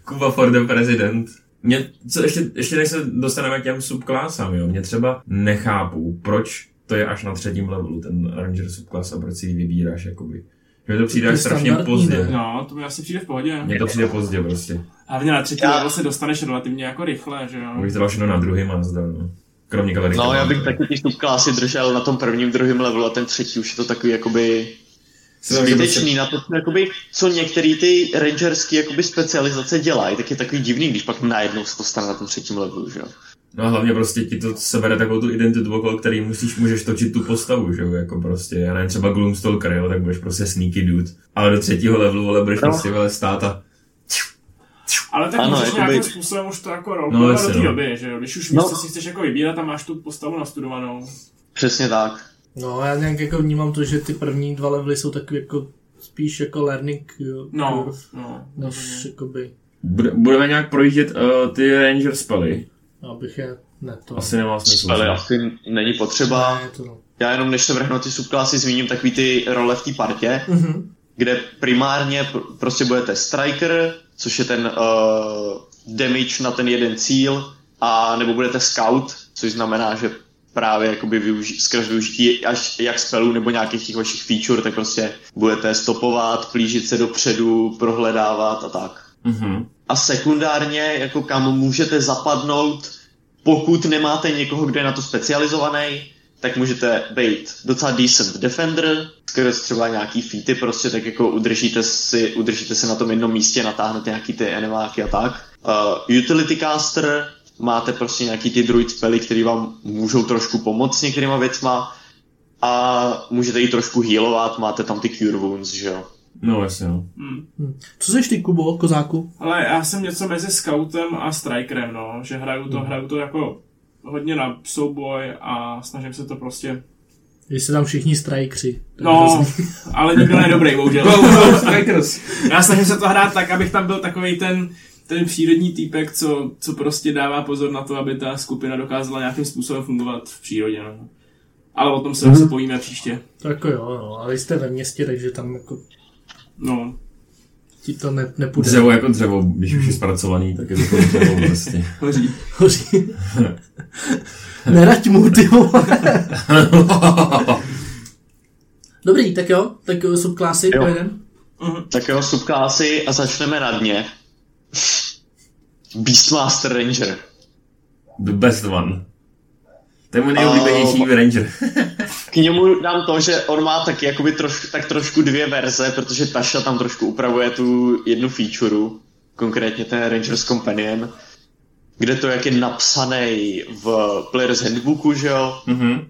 Kuba for the president. Mě, co ještě, ještě než se dostaneme k těm subklásám, jo, mě třeba nechápu, proč to je až na třetím levelu, ten Ranger subklas a proč si ji vybíráš, jakoby. Že mi to přijde až strašně pozdě. ne? No, to mi asi přijde v pohodě. Mně to přijde pozdě prostě. Hlavně na třetí Já- level se dostaneš relativně jako rychle, že jo. Bych to všechno na druhý Mazda, no. Kromě galerie. No, já bych taky ty subklásy držel na tom prvním, druhém levelu a ten třetí už je to takový jakoby zbytečný na to, jakoby, co některé ty rangerský jakoby specializace dělají, tak je takový divný, když pak najednou se to stane na tom třetím levelu, že jo. No a hlavně prostě ti to sebere takovou tu identitu, okolo který musíš, můžeš točit tu postavu, že jo, jako prostě, já nevím, třeba Gloomstalker, jo, tak budeš prostě sneaky dude. Ale do třetího levelu, vole, budeš No. prostě, vole, stát a Ale tak Ano, můžeš jakoby- nějakým způsobem už to jako No, roleplayovat jasně, do té no. doby, že jo. Když už víš, No. co si chceš jako vybírat a máš tu postavu nastudovanou. Přesně tak. No, já nějak jako vnímám to, že ty první dva levely jsou takový jako spíš jako learning jo, No, curve, no. než jakoby, Bude, budeme nějak projíždět uh, ty Ranger spely. Abych je, ne to. Asi nemá smysl. Asi není potřeba. Ne, to. Já jenom než se vrhnu na ty subklásy, zmíním takový ty role v té partě, Mhm. kde primárně pr- prostě budete striker, což je ten uh, damage na ten jeden cíl, a nebo budete scout, což znamená, že právě jakoby využi- skrz využití až jak spelů nebo nějakých těch vašich feature, tak prostě budete stopovat, plížit se dopředu, prohledávat a tak. Mhm. A sekundárně, jako kam můžete zapadnout, pokud nemáte někoho, kdo je na to specializovaný, tak můžete být docela decent defender, skrz třeba nějaký featy prostě, tak jako udržíte, si, udržíte se na tom jednom místě, natáhnete nějaký ty enemáky a tak. Uh, utility caster, máte prostě nějaký ty druid spely, které vám můžou trošku pomoct s některýma věcma a můžete i trošku healovat, máte tam ty cure wounds, že jo. No jasně, no. Hmm. Hm. Co seš ty, Kubo, kozáku? Ale já jsem něco mezi scoutem a strikerem, no. Že hraju to, hraju to jako hodně na souboj a snažím se to prostě... Když se tam všichni strajkři. Je No, ale nikdo není dobrý, bohužel. Go, go, Strikers! Já snažím se to hrát tak, abych tam byl takový ten, ten přírodní týpek, co, co prostě dává pozor na to, aby ta skupina dokázala nějakým způsobem fungovat v přírodě. No. Ale o tom se mm-hmm. povíme příště. To jako jo, no, ale jste ve městě, takže tam jako No. ti to ne, nepůjde. Dřevo jako dřevo, když už je zpracovaný, tak je to jako dřevo prostě. Hoří. Hoří. Nerať mu, ty vole. Dobrý, tak jo, tak subklásy Jo. pojedem. Tak jo, subklásy a začneme na dně. Beastmaster Ranger. The best one. To je můj nejoblíbenější Oh. Ranger. K němu dám to, že on má taky jakoby troš, tak trošku dvě verze, protože Tasha tam trošku upravuje tu jednu feature, konkrétně ten Rangers Companion, kde to, jak je napsaný v Player's Handbooku, že jo, Mhm.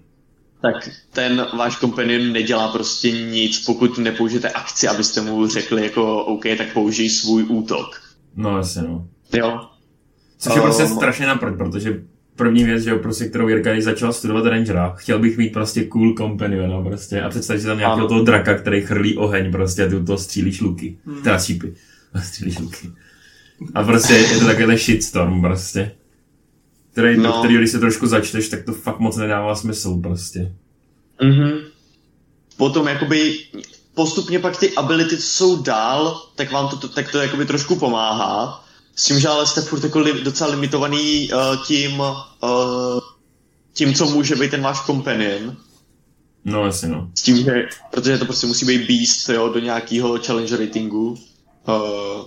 tak ten váš companion nedělá prostě nic, pokud nepoužijete akci, abyste mu řekli jako OK, tak použij svůj útok. No jasně, no. Jo. Což je prostě Um, strašně naprd, protože první věc, že jo, prostě, kterou Jirka, když začal studovat Rangera, chtěl bych mít prostě cool companiona prostě a představit si tam nějakého toho draka, který chrlí oheň prostě a ty toho střílíš luky. Teda šípy. A střílíš luky. A prostě je to takovýhle shitstorm prostě. Který, no. No. do kterého, když se trošku začteš, tak to fakt moc nedává smysl prostě. Mhm. Potom jakoby postupně pak ty ability, co jsou dál, tak vám to, tak to jakoby trošku pomáhá. S tím, že ale jste furt jako li, docela limitovaný uh, tím, uh, tím, co může být ten váš companion. No jasně no. S tím, že, protože to prostě musí být beast, jo, do nějakého challenge ratingu. Uh,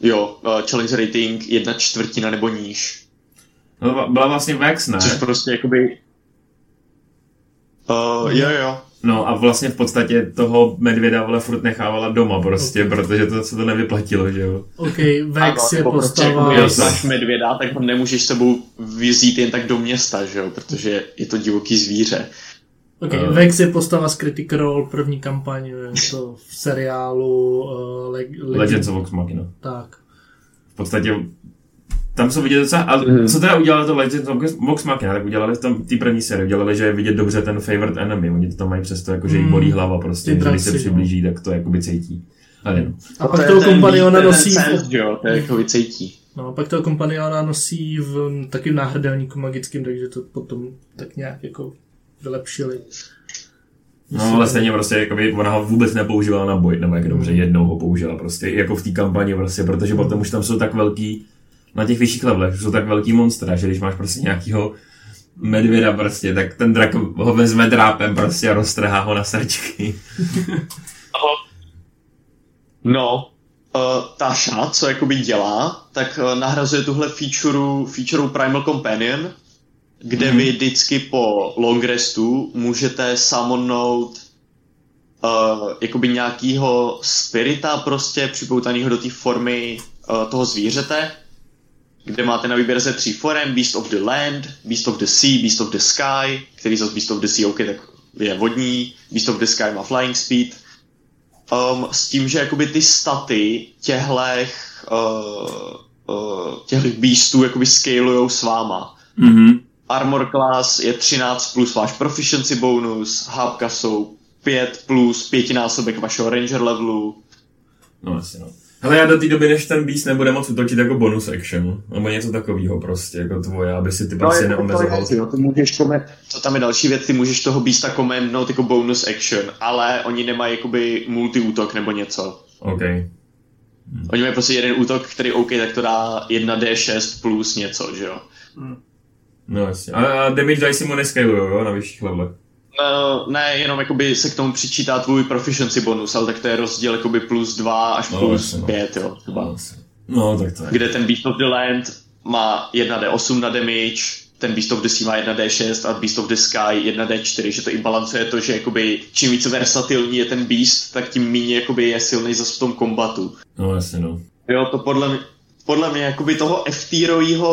jo, uh, challenge rating jedna čtvrtina nebo níž. no byla vlastně Vex, ne? Což prostě jakoby... Uh, jo, jo. No a vlastně v podstatě toho medvěda vole furt nechávala doma prostě, protože to se to nevyplatilo, že jo. OK, Vex je nebo prostě postava... jakoby, Jasně. jak máš medvěda, tak ho nemůžeš s sebou vyzít jen tak do města, že jo, protože je to divoký zvíře. OK, Eh. Vex je postava z Critical Role, první kampaň, je to v seriálu uh, Le- Le- Legends of Vox Machina. Tak. v podstatě tam jsou vidět docela, ale Mhm. co teda udělali to Legends of Vox Machina, tak udělali v tom té první sérii, udělali, že je vidět dobře ten favorite enemy, oni to tam mají přesto, jako, že jich Mm. bolí hlava prostě, Ty že když se draci, no. přiblíží, tak to jakoby cítí. Ale no. A pak toho ten- kompaniona nosí... jo, to je jako vycejtí. No, a pak toho kompaniona nosí v taky v náhrdelníku magickým, takže to potom tak nějak jako vylepšili. No, ale stejně prostě, jakoby, ona ho vůbec nepoužívala na boj, nebo jak dobře, jednou ho použila prostě, jako v té kampani prostě, protože potom už tam jsou tak velký, na těch vyšších levelech, jsou tak velký monstra, že když máš prostě nějakýho medvěda prostě, tak ten drak ho vezme drápem prostě a roztrhá ho na srčky. No, uh, Tasha, co jakoby dělá, tak uh, nahrazuje tuhle featureu, featureu Primal Companion, kde Mhm. vy vždycky po long restu můžete summonout uh, jakoby nějakýho spirita prostě připoutaného do té formy uh, toho zvířete, kde máte na výběr ze tří forem, Beast of the Land, Beast of the Sea, Beast of the Sky, který zase Beast of the Sea, OK, tak je vodní, Beast of the Sky má flying speed, um, s tím, že jakoby ty staty těhlech, uh, uh, těhlech beastů jakoby scalujou s váma. Mhm. Armor class je 13 plus váš proficiency bonus, hápka jsou 5 plus pětinásobek vašeho ranger levelu. No asi no. Hele, já do té doby, než ten beast nebude moc útočit jako bonus action, nebo něco takového prostě, jako tvoje, aby si ty prostě jako neomezoval. to, je, jo, ty můžeš komen... To tam je další věc, ty můžeš toho beasta commandnout jako bonus action, ale oni nemají jakoby multi útok nebo něco. OK. Oni mají prostě jeden útok, který OK, tak to dá 1d6 plus něco, že jo. No jasně. A, a damage dice si mu nescalujou, jo, na vyšších levelech. No, ne, jenom jakoby se k tomu přičítá tvůj proficiency bonus, ale tak to je rozdíl jakoby plus 2 až No, plus jasně, no. 5, jo, třeba. No, no tak to je. Kde ten Beast of the Land má 1d8 na damage, ten Beast of the Sea má 1d6 a Beast of the Sky 1d4, že to i balancuje to, že jakoby čím více versatilní je ten Beast, tak tím méně jakoby je silný zase v tom kombatu. No jasně, no. Jo, to podle mě, podle mě jakoby toho f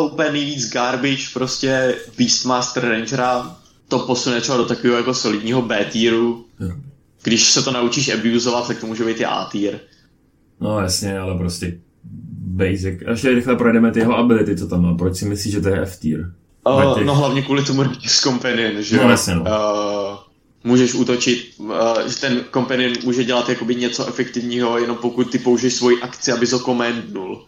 úplně nejvíc garbage, prostě Beastmaster Rangera, to posune třeba do takového jako solidního B tieru. Jo. Když se to naučíš abuzovat, tak to může být i A tier. No jasně, ale prostě basic. A ještě rychle projdeme ty jeho ability, co tam má. Proč si myslíš, že to je F tier? Uh, těch- no hlavně kvůli tomu Rangers Companion, že No, jo? jasně, no. Uh, můžeš útočit, uh, že ten Companion může dělat jakoby něco efektivního, jenom pokud ty použiješ svoji akci, abys ho commandnul.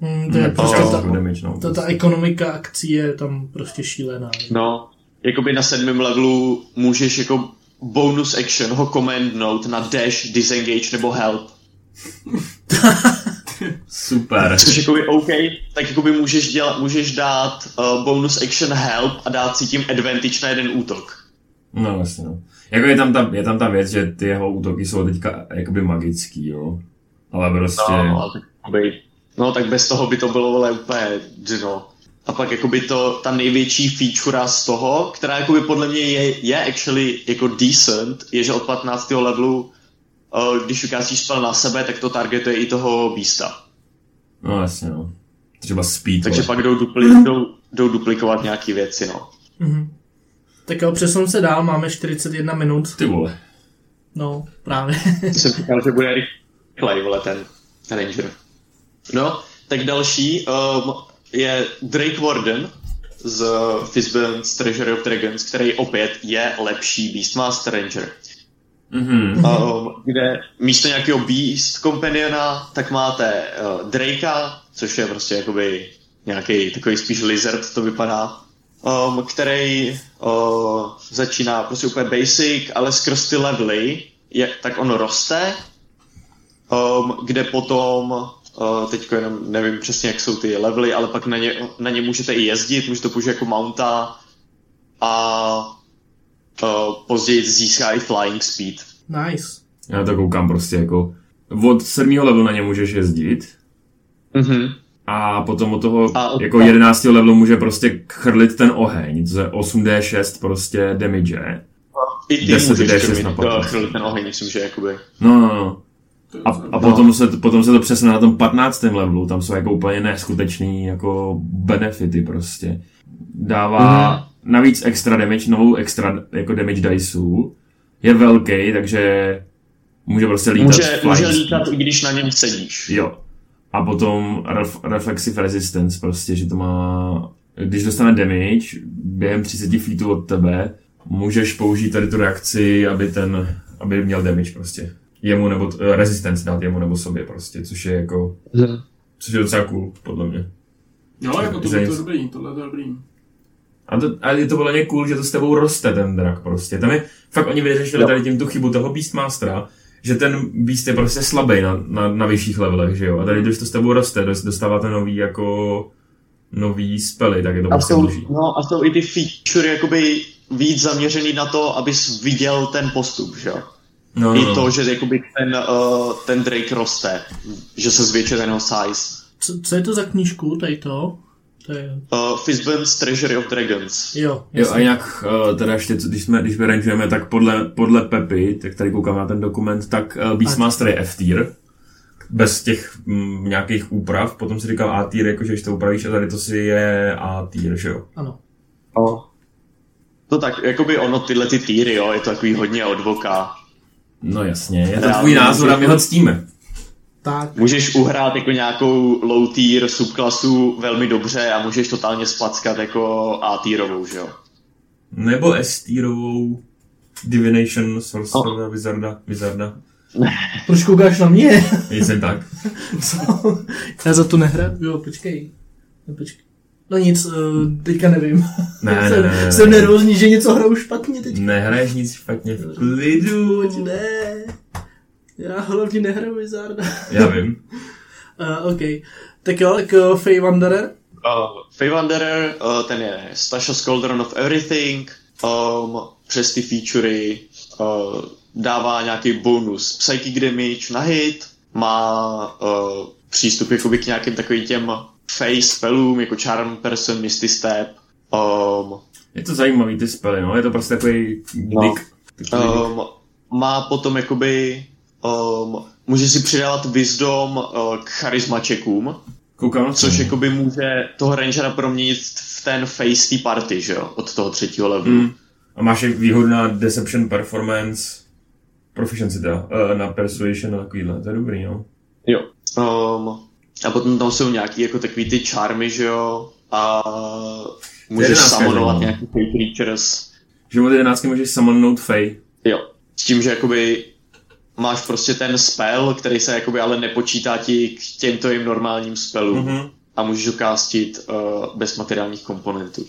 Hmm, to je Tak prostě to ta, damage, no. ta, ta ekonomika akcí je tam prostě šílená. No, jakoby na sedmém levelu můžeš jako bonus action ho commandnout na dash, disengage nebo help. Super. Což jakoby OK, tak jakoby můžeš, dělat, můžeš dát uh, bonus action help a dát si tím advantage na jeden útok. No jasně, no. Jako je tam ta, je tam ta věc, že ty jeho útoky jsou teďka jakoby magický, jo. Ale prostě... No, ale tak, no tak bez toho by to bylo vole úplně dno. A pak jakoby to, ta největší feature z toho, která jakoby podle mě je, je actually jako decent, je, že od 15. levelu, uh, když ukázíš spell na sebe, tak to targetuje i toho beasta. No jasně, no. Třeba speed. Takže pak jdou, dupli, jdou, jdou duplikovat nějaké věci, no. Mhm. Tak jo, přesun se dál, máme 41 minut. Ty vole. No, právě. jsem říkal, že bude rychlej, vole, ten Ranger. No, tak další um, je Drake Warden z Fizban's Treasury of Dragons, který opět je lepší Beastmaster Ranger. Mhm. Um, kde místo nějakého Beast Companiona, tak máte uh, Drakea, což je prostě jakoby nějaký takový spíš lizard to vypadá, um, který uh, začíná prostě úplně basic, ale skrz ty levely, je, tak on roste, um, kde potom, teď jenom nevím přesně, jak jsou ty levely, ale pak na ně, na ně můžete i jezdit, můžete použít jako mounta a uh, později získá i flying speed. Nice. Já to koukám prostě jako... Od sedmého levelu na ně můžeš jezdit Mhm. a potom od toho A od- jako 11. levelu může prostě chrlit ten oheň. To je 8d6 prostě damage. I ty 10, můžeš 10 krmit, na uh, patnáct. chrlit ten oheň, myslím, že jakoby. No, no, no. A, a potom, se, potom se to přesne na tom 15. levelu, tam jsou jako úplně neskutečný jako benefity prostě. Dává Mhm. navíc extra damage, novou extra jako damage diceů. Je velký, takže může prostě lítat Může, může lítat, i když na něm sedíš. Jo. A potom ref, reflexive resistance, prostě, že to má... Když dostane damage během 30 feetů od tebe, můžeš použít tady tu reakci, aby ten, aby měl damage prostě. Jemu nebo, uh, resistance dát jemu nebo sobě prostě, což je jako, což je docela cool, podle mě. Jo, jako Zajíc- to je dobrý, tohle to je dobrý. A, to, a je to podle mě cool, že to s tebou roste ten drak prostě. Tam je, fakt oni vyřešili Jo. tady tím tu chybu toho Beastmastera, že ten Beast je prostě slabý na, na, na vyšších levelech, že jo. A tady, když to s tebou roste, dost- dostáváte nový jako nový spely, tak je to A prostě jsou, lepší. no, a jsou i ty feature jakoby víc zaměřený na to, abys viděl ten postup, že jo? No, I no, to, no. že jakoby ten, uh, ten Drake roste, že se zvětšuje ten jeho size. Co, co je to za knížku, tady to? To je... Uh, Fizban's Treasury of Dragons. Jo, Jo, a jinak, uh, teda ještě, co- když, jsme, když vyranžujeme, tak podle, podle Pepy, tak tady koukám na ten dokument, tak uh, Beastmaster je F-tier, bez těch mm, nějakých úprav, potom si říkal A-tier, jakože když to upravíš, a tady to si je A-tier, že jo. ano. No. To tak, jakoby ono tyhle ty týry, jo, je to takový hodně od voka. No jasně, je to tvůj názor a my ho ctíme. Tak, Můžeš uhrát jako nějakou low tier subklasu velmi dobře a můžeš totálně spackat jako A týrovou, že jo? Nebo S-tierovou Divination Sorcerer Oh. Wizarda, Wizarda. proč koukáš na mě? Jsem tak. Co? Já za to nehraju? Jo, počkej. No, počkej. No nic, uh, teďka nevím. Ne, ne, jsem, ne, ne, jsem nervózní, že něco hraju špatně teď. Nehraješ nic špatně v klidu. Pojď, ne. Já hlavně nehraju Wizarda. Já vím. Uh, OK. Tak jo, jako Faye Wanderer. Uh, Faye Wanderer, uh, ten je Stasha Cauldron of Everything, um, přes ty featurey uh, dává nějaký bonus psychic damage na hit, má uh, přístup jakoby k nějakým takovým těm face spellům, jako Charm Person, Misty Step, um, Je to zajímavý ty spely, no. Je to prostě takový No. dick. Um, má potom jakoby um, může si přidávat wisdom uh, k charismačekům, Koukám na Což jakoby může toho rangera proměnit v ten face té party, že jo? Od toho třetího levelu. Mm. A máš jak výhodu na Deception Performance, Proficiency teda, uh, na Persuasion a takovýhle, to je dobrý, no. Jo. Um, a potom tam jsou nějaký jako takový ty charmy, že jo? A můžeš že jo? nějaký fake creatures. Že od 11 můžeš summonout Fey. Jo. S tím, že jakoby máš prostě ten spell, který se jakoby ale nepočítá ti k těmto jim normálním spellům. Mhm. A můžeš ho castit uh, bez materiálních komponentů.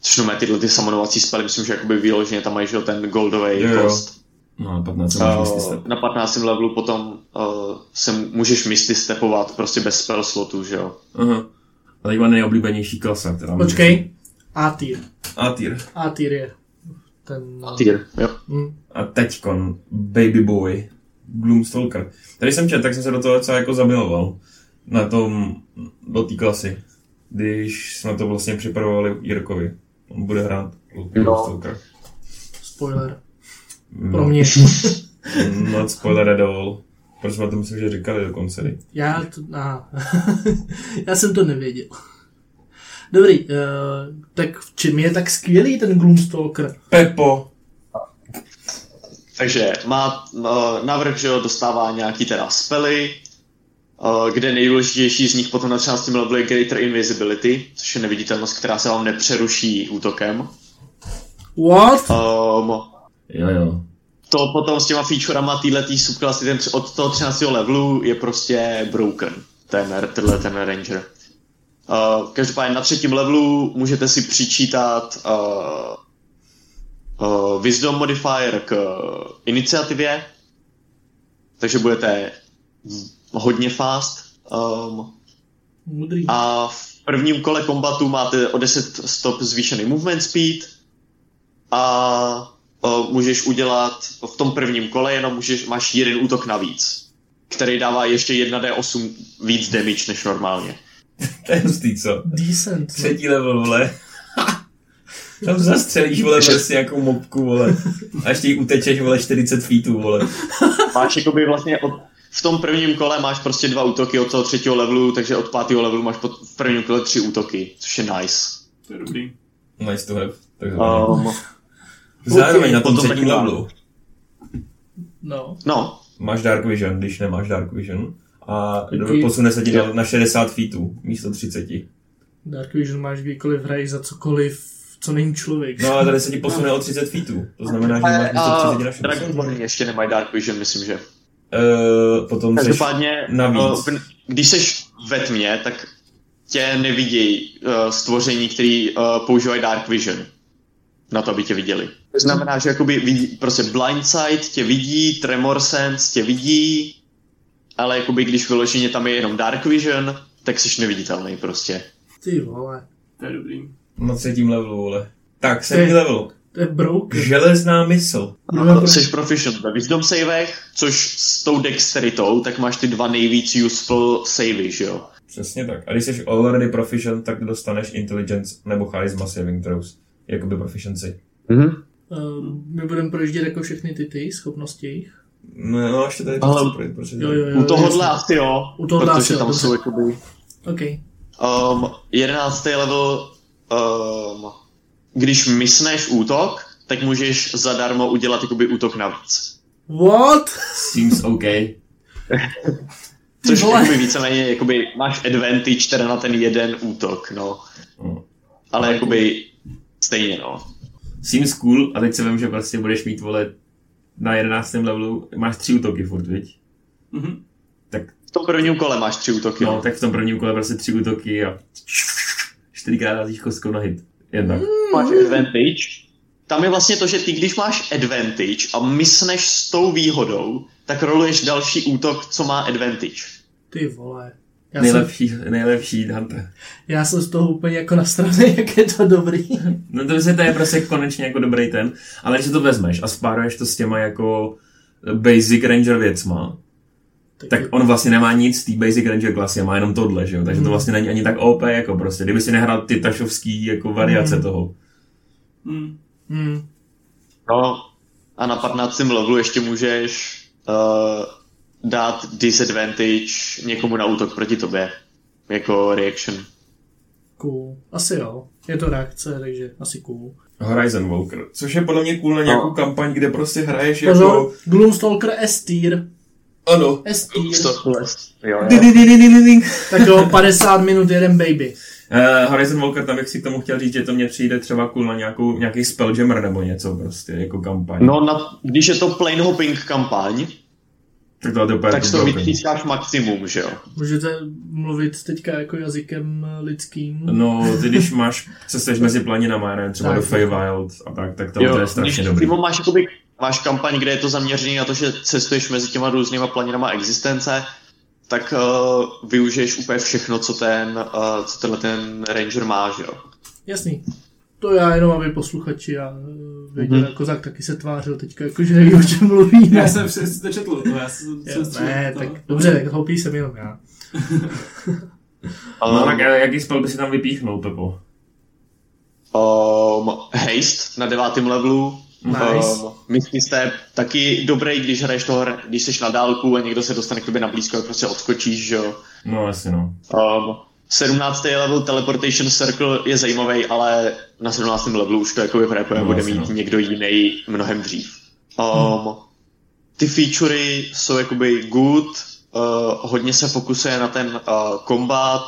Což znamená tyhle ty summonovací spely, myslím, že jakoby vyloženě tam mají že jo, ten goldový kost. No a 15 máš Uh, misty step. na 15. levelu potom uh, se můžeš misty stepovat prostě bez spell slotu, že jo. Aha. A teď má nejoblíbenější klasa, která Počkej. A tier. A tier. A tier je. Ten... uh, Tyr, jo. Mm. A teďkon Baby Boy. Gloomstalker. Tady jsem čet, tak jsem se do toho docela jako zamiloval. Na tom, do té klasy. když jsme to vlastně připravovali Jirkovi. On bude hrát No. Stalker. Spoiler. No, Pro mě. Not spoiler at all. Proč jsme to myslím, že říkali dokonce. viď? Já to, aha. Já jsem to nevěděl. Dobrý, uh, tak v čem je tak skvělý ten Gloomstalker? Pepo! Takže má uh, navrh, že dostává nějaký teda spely, uh, kde nejdůležitější z nich potom na 13. levelu je Greater Invisibility, což je neviditelnost, která se vám nepřeruší útokem. What? Um, Jo, jo. to potom s těma featurama týhletý subklasy ten, od toho 13. levelu je prostě broken, ten, tenhle ten ranger. Uh, každopádně na třetím levelu můžete si přičítat uh, uh, wisdom modifier k uh, iniciativě, takže budete hodně fast. Um, Mudrý. a v prvním kole kombatu máte o 10 stop zvýšený movement speed a můžeš udělat v tom prvním kole jenom můžeš, máš jeden útok navíc, který dává ještě 1d8 víc damage než normálně. To je hustý, co? Decent. no. Třetí level, vole. Tam zastřelíš, vole, prostě nějakou mobku, vole. A ještě jí utečeš, vole, 40 feetů, vole. Máš jakoby vlastně od, v tom prvním kole máš prostě dva útoky od toho třetího levelu, takže od pátého levelu máš pod, v prvním kole tři útoky, což je nice. To je dobrý. Nice to have. Tak Um, Zároveň ok, na tom potom třetím levelu No. no, máš Dark Vision, když nemáš Dark Vision. A Taky- posune se ti na, na 60 feetů místo 30. Dark Vision máš kdykoliv hraješ za cokoliv, co není člověk. No a tady se ti posune o 30 feetů. To znamená, že máš místo a 30 na 60. Dragonborn ještě nemají Dark Vision, myslím, že. Uh, potom Každopádně, navíc. uh, když seš ve tmě, tak tě nevidějí uh, stvoření, který uh, používají Dark Vision na to, aby tě viděli. To znamená, že jakoby vidí, prostě Blindsight tě vidí, Tremor Sense tě vidí, ale jakoby když vyloženě tam je jenom Dark Vision, tak jsi neviditelný prostě. Ty vole. To je dobrý. na třetím levelu, vole. Tak, sedmý level. To je broken. Železná mysl. No, No, to- jsi proficient ve Wisdom savech, což s tou dexteritou, tak máš ty dva nejvíc useful savey, že jo? Přesně tak. A když jsi already proficient, tak dostaneš intelligence nebo charisma saving throws. Jakoby proficiency. Mhm. Uh, my budeme projíždět jako všechny ty ty schopnosti jejich. No, no ještě tady to Ale- chci projít, protože... Jo, jo, jo. U tohohle asi jo, U tohohle protože asi jo, tam jsou jakoby... OK. Um, 11. level, um, když misneš útok, tak můžeš zadarmo udělat jakoby útok navíc. What? Seems OK. Což jakoby víceméně jakoby máš advantage teda na ten jeden útok, no. No. Ale jakoby stejně, no. Seems cool, a teď se vím, že prostě budeš mít, vole, na 11. levelu, máš tři útoky furt, viď? Mhm. Tak, V tom prvním kole máš tři útoky, no, no. tak v tom prvním kole prostě tři útoky a čtyřikrát házíš kostkou na hit. Jednak. Máš advantage. Tam je vlastně to, že ty, když máš advantage a misneš s tou výhodou, tak roluješ další útok, co má advantage. Ty vole. Já jsem, Nejlepší, nejlepší Hunter. já jsem z toho úplně jako na straně, jak je to dobrý. No to, se to je prostě konečně jako dobrý ten, ale když to vezmeš a spáruješ to s těma jako basic ranger věcma, tak on vlastně nemá nic z té basic ranger klasy, má jenom tohle, že jo? Takže to Hmm. vlastně není ani tak OP, jako prostě, kdyby si nehrál ty tašovský jako variace Hmm. toho. Mm. Hmm. No a na 15. levelu ještě můžeš uh, dát disadvantage někomu na útok proti tobě. Jako reaction. Cool. Asi jo. Je to reakce, takže asi cool. Horizon Walker, což je podle mě cool na nějakou No. kampaň, kde prostě hraješ Pozor, jako... Gloomstalker S tier. Ano. S tier. Jo, jo. Tak jo, 50 minut jeden baby. Uh, Horizon Walker, tam bych si k tomu chtěl říct, že to mně přijde třeba cool na nějakou, nějaký Spelljammer nebo něco prostě, jako kampaň. No, na, když je to plain hopping kampaň, tak to úplně tak jako to broken. vytřískáš maximum, že jo? Můžete mluvit teďka jako jazykem lidským. No, ty když máš, cestuješ mezi planinama, nevím, třeba Tak. do Feywild a tak, tak to, to je strašně když dobrý. přímo máš, jakoby, máš kampaň, kde je to zaměřený na to, že cestuješ mezi těma různýma planinama existence, tak uh, využiješ úplně všechno, co ten, uh, co tenhle ten ranger má, že jo? Jasný. To já jenom, aby posluchači a věděli, Mhm. jako Kozák taky se tvářil teďka, jako že neví, o čem mluví. Já jsem přesně to četl, to já jsem soustředil ne, to. tak dobře, tak hloupý jsem jenom já. No Um, tak jaký spell by si tam vypíchnul, Pepo? um, haste na devátém levelu. Nice. Um, Misty Step taky dobrý, když hraješ toho, když jsi na dálku a někdo se dostane k tobě na blízko, prostě odskočíš, že jo. No asi no. Um, 17. level Teleportation Circle je zajímavý, ale na 17. levelu už to jako vyprepuje, No, bude mít no. někdo jiný mnohem dřív. Um, ty featurey jsou jakoby good, uh, hodně se fokusuje na ten uh, combat,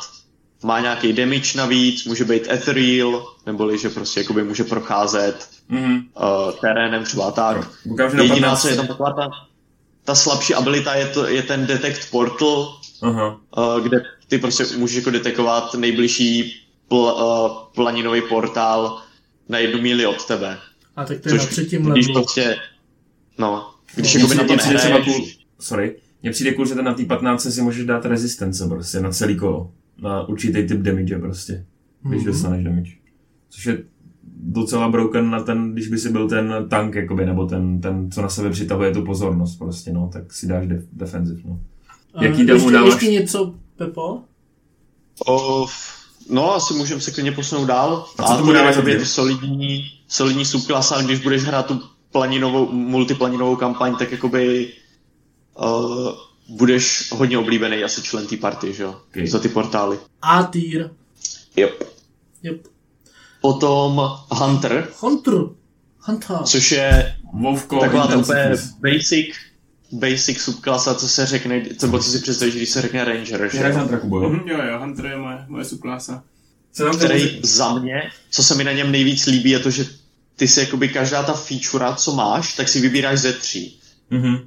má nějaký damage navíc, může být ethereal, neboli že prostě jakoby může procházet Mhm. uh, terénem třeba tak. Na Jediná, 15. co je tam taková ta, ta slabší abilita, je, to, je ten Detect Portal, Aha. uh, kde ty prostě můžeš jako detekovat nejbližší pl, uh, planinový portál na jednu míli od tebe. A tak to je na třetím když levelu. prostě, no, když Mně jakoby na přijde, to nehraješ, cool, sorry, mně přijde cool, že ten na té 15 si můžeš dát rezistence prostě na celý kolo. Na určitý typ damage prostě, když Mhm. dostaneš damage. Což je docela broken na ten, když by si byl ten tank, jakoby, nebo ten, ten, co na sebe přitahuje tu pozornost prostě, no, tak si dáš def, defensive, no. A Jaký ještě, dáváš? ještě něco, Pepo? O, f- no, asi můžeme se klidně posunout dál. A co tomu to je dáváš jakoby za solidní, solidní subklasa, když budeš hrát tu planinovou, multiplaninovou kampaň, tak jakoby uh, budeš hodně oblíbený asi člen té party, že jo? Okay. Za ty portály. A tier. Yep. Yep. Potom Hunter, Hunter. Hunter. což je Vovko, taková ta úplně basic, basic subklasa, co se řekne, co, co si představíš, když se řekne Ranger, že hraješ jo? na traku, jo? Mhm, jo, jo, Hunter je moje, moje subklasa. Co tam který za mě, co se mi na něm nejvíc líbí, je to, že ty si jakoby každá ta feature, co máš, tak si vybíráš ze tří. Mhm.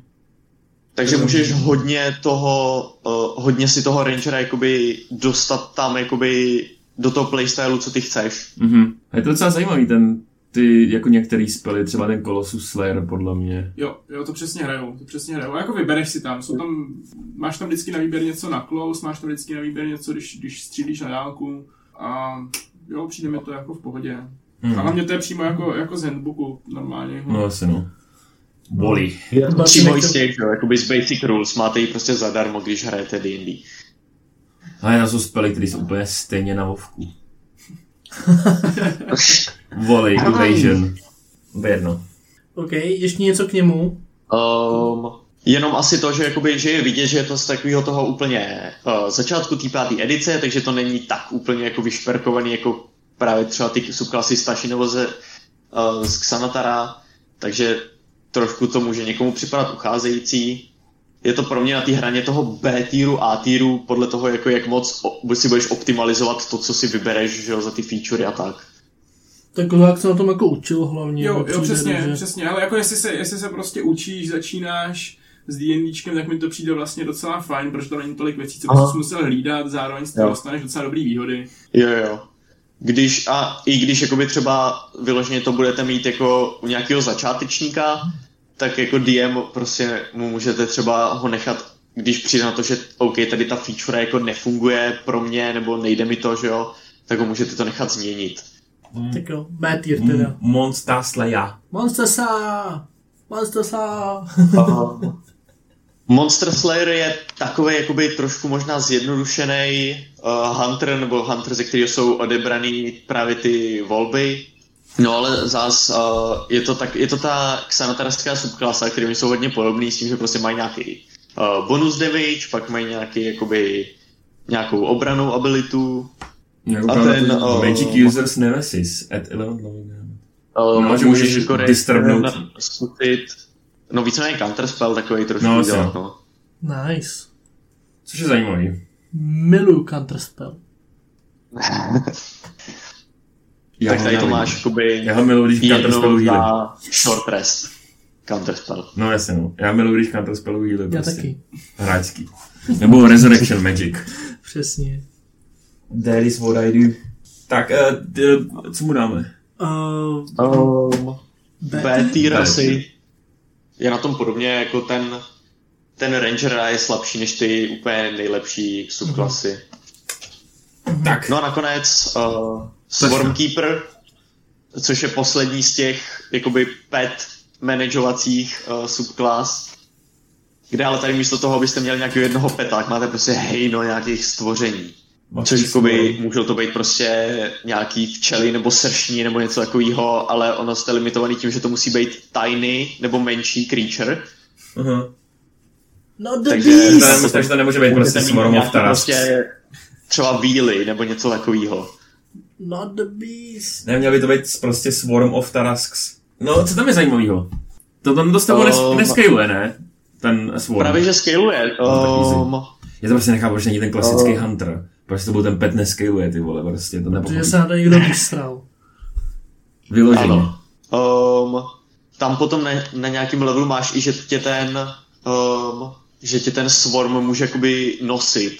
Takže můžeš hodně toho, uh, hodně si toho rangera jakoby dostat tam jakoby do toho playstylu, co ty chceš. Mhm. A je to docela zajímavý, ten, ty, jako některý spely, třeba ten Colossus Slayer, podle mě. Jo, jo, to přesně hrajou, to přesně hrajou. A jako vybereš si tam, jsou tam, máš tam vždycky na výběr něco na close, máš tam vždycky na výběr něco, když, když střílíš na dálku. A jo, přijde mi to jako v pohodě. Hmm. A hlavně to je přímo jako, jako z handbooku normálně. No asi no. Bolí. Si Přímo z těch, jo, jakoby z basic rules, máte ji prostě zadarmo, když hrajete D&D. A já jsou spely, které jsou úplně stejně na Vovku. Volley, Evasion. Jedno. OK, ještě něco k němu. Um, jenom asi to, že, jakoby, že je vidět, že je to z takového toho úplně uh, začátku té páté edice, takže to není tak úplně jako vyšperkovaný jako právě třeba ty subklasy z Taši nebo ze, uh, z Xanatara, takže trošku to může někomu připadat ucházející. Je to pro mě na té hraně toho B týru, A týru, podle toho, jako jak moc si budeš optimalizovat to, co si vybereš že jo, za ty featurey a tak. Tak jak se na tom jako učil hlavně. Jo, jo, přesně, že- přesně, ale jako jestli se, jestli se prostě učíš, začínáš s D&Dčkem, tak mi to přijde vlastně docela fajn, protože to není tolik věcí, co Aha. bys musel hlídat, zároveň si dostaneš docela dobrý výhody. Jo, jo. Když, a i když jakoby třeba vyloženě to budete mít jako u nějakého začátečníka, tak jako DM prostě mu můžete třeba ho nechat, když přijde na to, že OK, tady ta feature jako nefunguje pro mě, nebo nejde mi to, že jo, tak ho můžete to nechat změnit. Tak jo, B tier teda. M- Monster Slayer. Monster sa! Monster sa! Monster Slayer je takový jakoby trošku možná zjednodušený uh, Hunter, nebo Hunter, ze kterého jsou odebraný právě ty volby. No ale zás uh, je, to tak, je to ta xanatarská subklasa, kterými jsou hodně podobný s tím, že prostě mají nějaký uh, bonus damage, pak mají nějaký jakoby nějakou obranou abilitu. A ten, ten, o- Magic Users Nemesis at 11 level. Uh, No, že můžeš jako zkusit, no víceméně counterspell takový trošku No, jo. no. Nice. Což je zajímavý. Miluju Counterspell. Já tak tady to máš jakoby Já ho miluji, když v Counterspellu healy. short rest. Counterspell. No jasně no. Já miluji, když Counterspellu healy Já prostě. taky. Hráčský. Nebo Resurrection Magic. Přesně. That is what I do. Tak, uh, d- co mu dáme? Uh, Um, B B tier asi je na tom podobně jako ten ten Ranger je slabší než ty úplně nejlepší subklasy. Tak. No a nakonec uh, Swarmkeeper, což je poslední z těch jakoby pet manažovacích uh, subklas, kde ale tady místo toho, abyste měli nějakého jednoho peta, tak máte prostě hejno nějakých stvoření. Což jakoby, můžou to být prostě nějaký včely nebo sršní nebo něco takového, ale ono jste limitovaný tím, že to musí být tiny nebo menší creature. Uh-huh. No the Takže beast! To, takže to nemůže být prostě Tarasks. Prostě třeba víly nebo něco takového. Not the beast. Ne, měl by to být prostě Swarm of Tarasks. No, co tam je zajímavého? To tam dostavu Um, nes- nescaluje, ne? Ten Swarm. Právě, že scaluje. Um, Já to prostě nechápu, že není ten klasický Hunter. Prostě to byl ten pet nescaluje, ty vole, prostě to Protože nepochopí. se na to někdo vystral. Vyloženě. Ano. Um, tam potom na, na nějakém levelu máš i, že tě ten um, že tě ten swarm může jakoby nosit.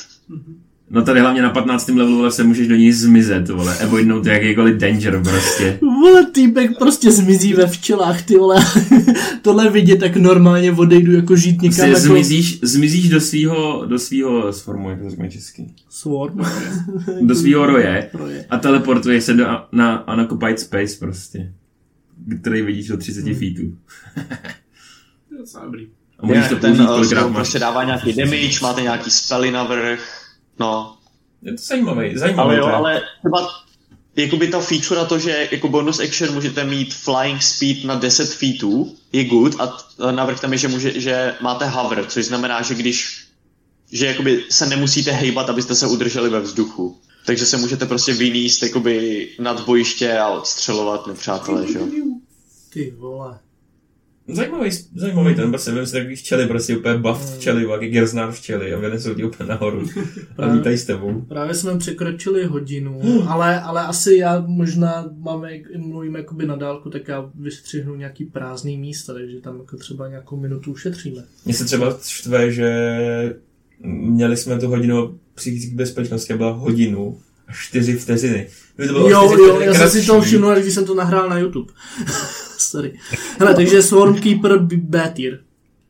No tady hlavně na 15. levelu vole, se můžeš do ní zmizet, vole, avoidnout jakýkoliv danger prostě. Vole, týpek prostě zmizí ve včelách, ty vole. Tohle vidět, tak normálně odejdu jako žít někam Prostě jako... zmizíš, zmizíš do svýho, do svýho sformu, jak to řekne česky, Swarm. do svýho roje Roje. a teleportuje se do, na unoccupied space prostě, který vidíš do 30 Hmm. feetů. To je docela dobrý. A můžeš to ten použít uh, kolikrát swarm máš. prostě dává nějaký damage, máte nějaký spely navrch, no. Je to zajímavý, zajímavý. Ale jo, je. ale třeba jakoby ta feature to, že jako bonus action můžete mít flying speed na 10 feetů, je good a navrch tam je, že, může, že máte hover, což znamená, že když že jakoby se nemusíte hejbat, abyste se udrželi ve vzduchu. Takže se můžete prostě vyníst jakoby nad bojiště a odstřelovat nepřátelé, že jo. Ty vole. Zajímavý, zajímavý ten, prostě vem si takový včely, prostě úplně buff včely, jak Gersnár včely a vynesou ti úplně nahoru a vítají s tebou. Právě jsme překročili hodinu, ale, ale asi já možná máme, mluvím jakoby na dálku, tak já vystřihnu nějaký prázdný místa, takže tam jako třeba nějakou minutu ušetříme. Mně se třeba štve, že měli jsme tu hodinu psychické bezpečnosti a byla hodinu a čtyři vteřiny. Kdyby to bylo Jo, čtyři jo, já jsem si to všiml, když jsem to nahrál na YouTube. Sorry. Hele, takže Swarmkeeper B- B-tier.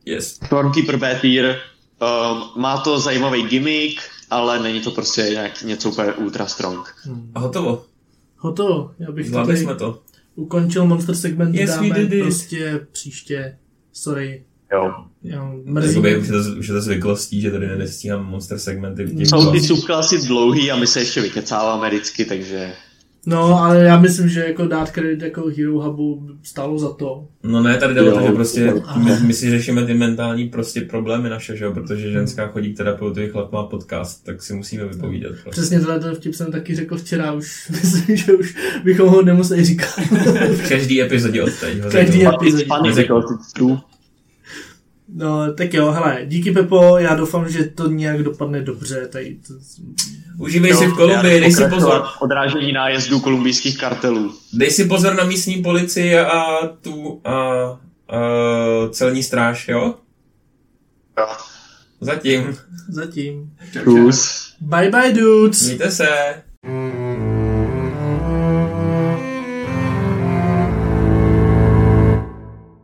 Yes. Stormkeeper B tier, um, má to zajímavý gimmick, ale není to prostě nějak něco úplně ultra strong. A hotovo. Hotovo, já bych Zvládli tady jsme to. ukončil Monster segment, Yes, dáme prostě příště. Sorry. Jo. Já mrzí. Jakoby už je, to, už je to zvyklostí, že tady nestíhám monster segmenty. v těch Jsou ty subklasy dlouhý a my se ještě vykecáváme vždycky, takže... No, ale já myslím, že jako dát kredit jako Hero Hubu stálo za to. No ne, tady jde o to, že prostě my, my, si řešíme ty mentální prostě problémy naše, že jo, protože ženská chodí k terapeutovi, chlap má podcast, tak si musíme vypovídat. Prostě. Přesně tenhle ten vtip jsem taky řekl včera, už myslím, že už bychom ho nemuseli říkat. V každý epizodě od teď. ho Každý epizodě. No, tak jo, hele, díky Pepo, já doufám, že to nějak dopadne dobře, tady to... Užívej si Jo, v Kolumbii, dej si pozor. Odrážení nájezdů kolumbijských kartelů. Dej si pozor na místní policii a tu a, a celní stráž, jo? Jo. Zatím. Zatím. Plus. Bye bye dudes! Mějte se.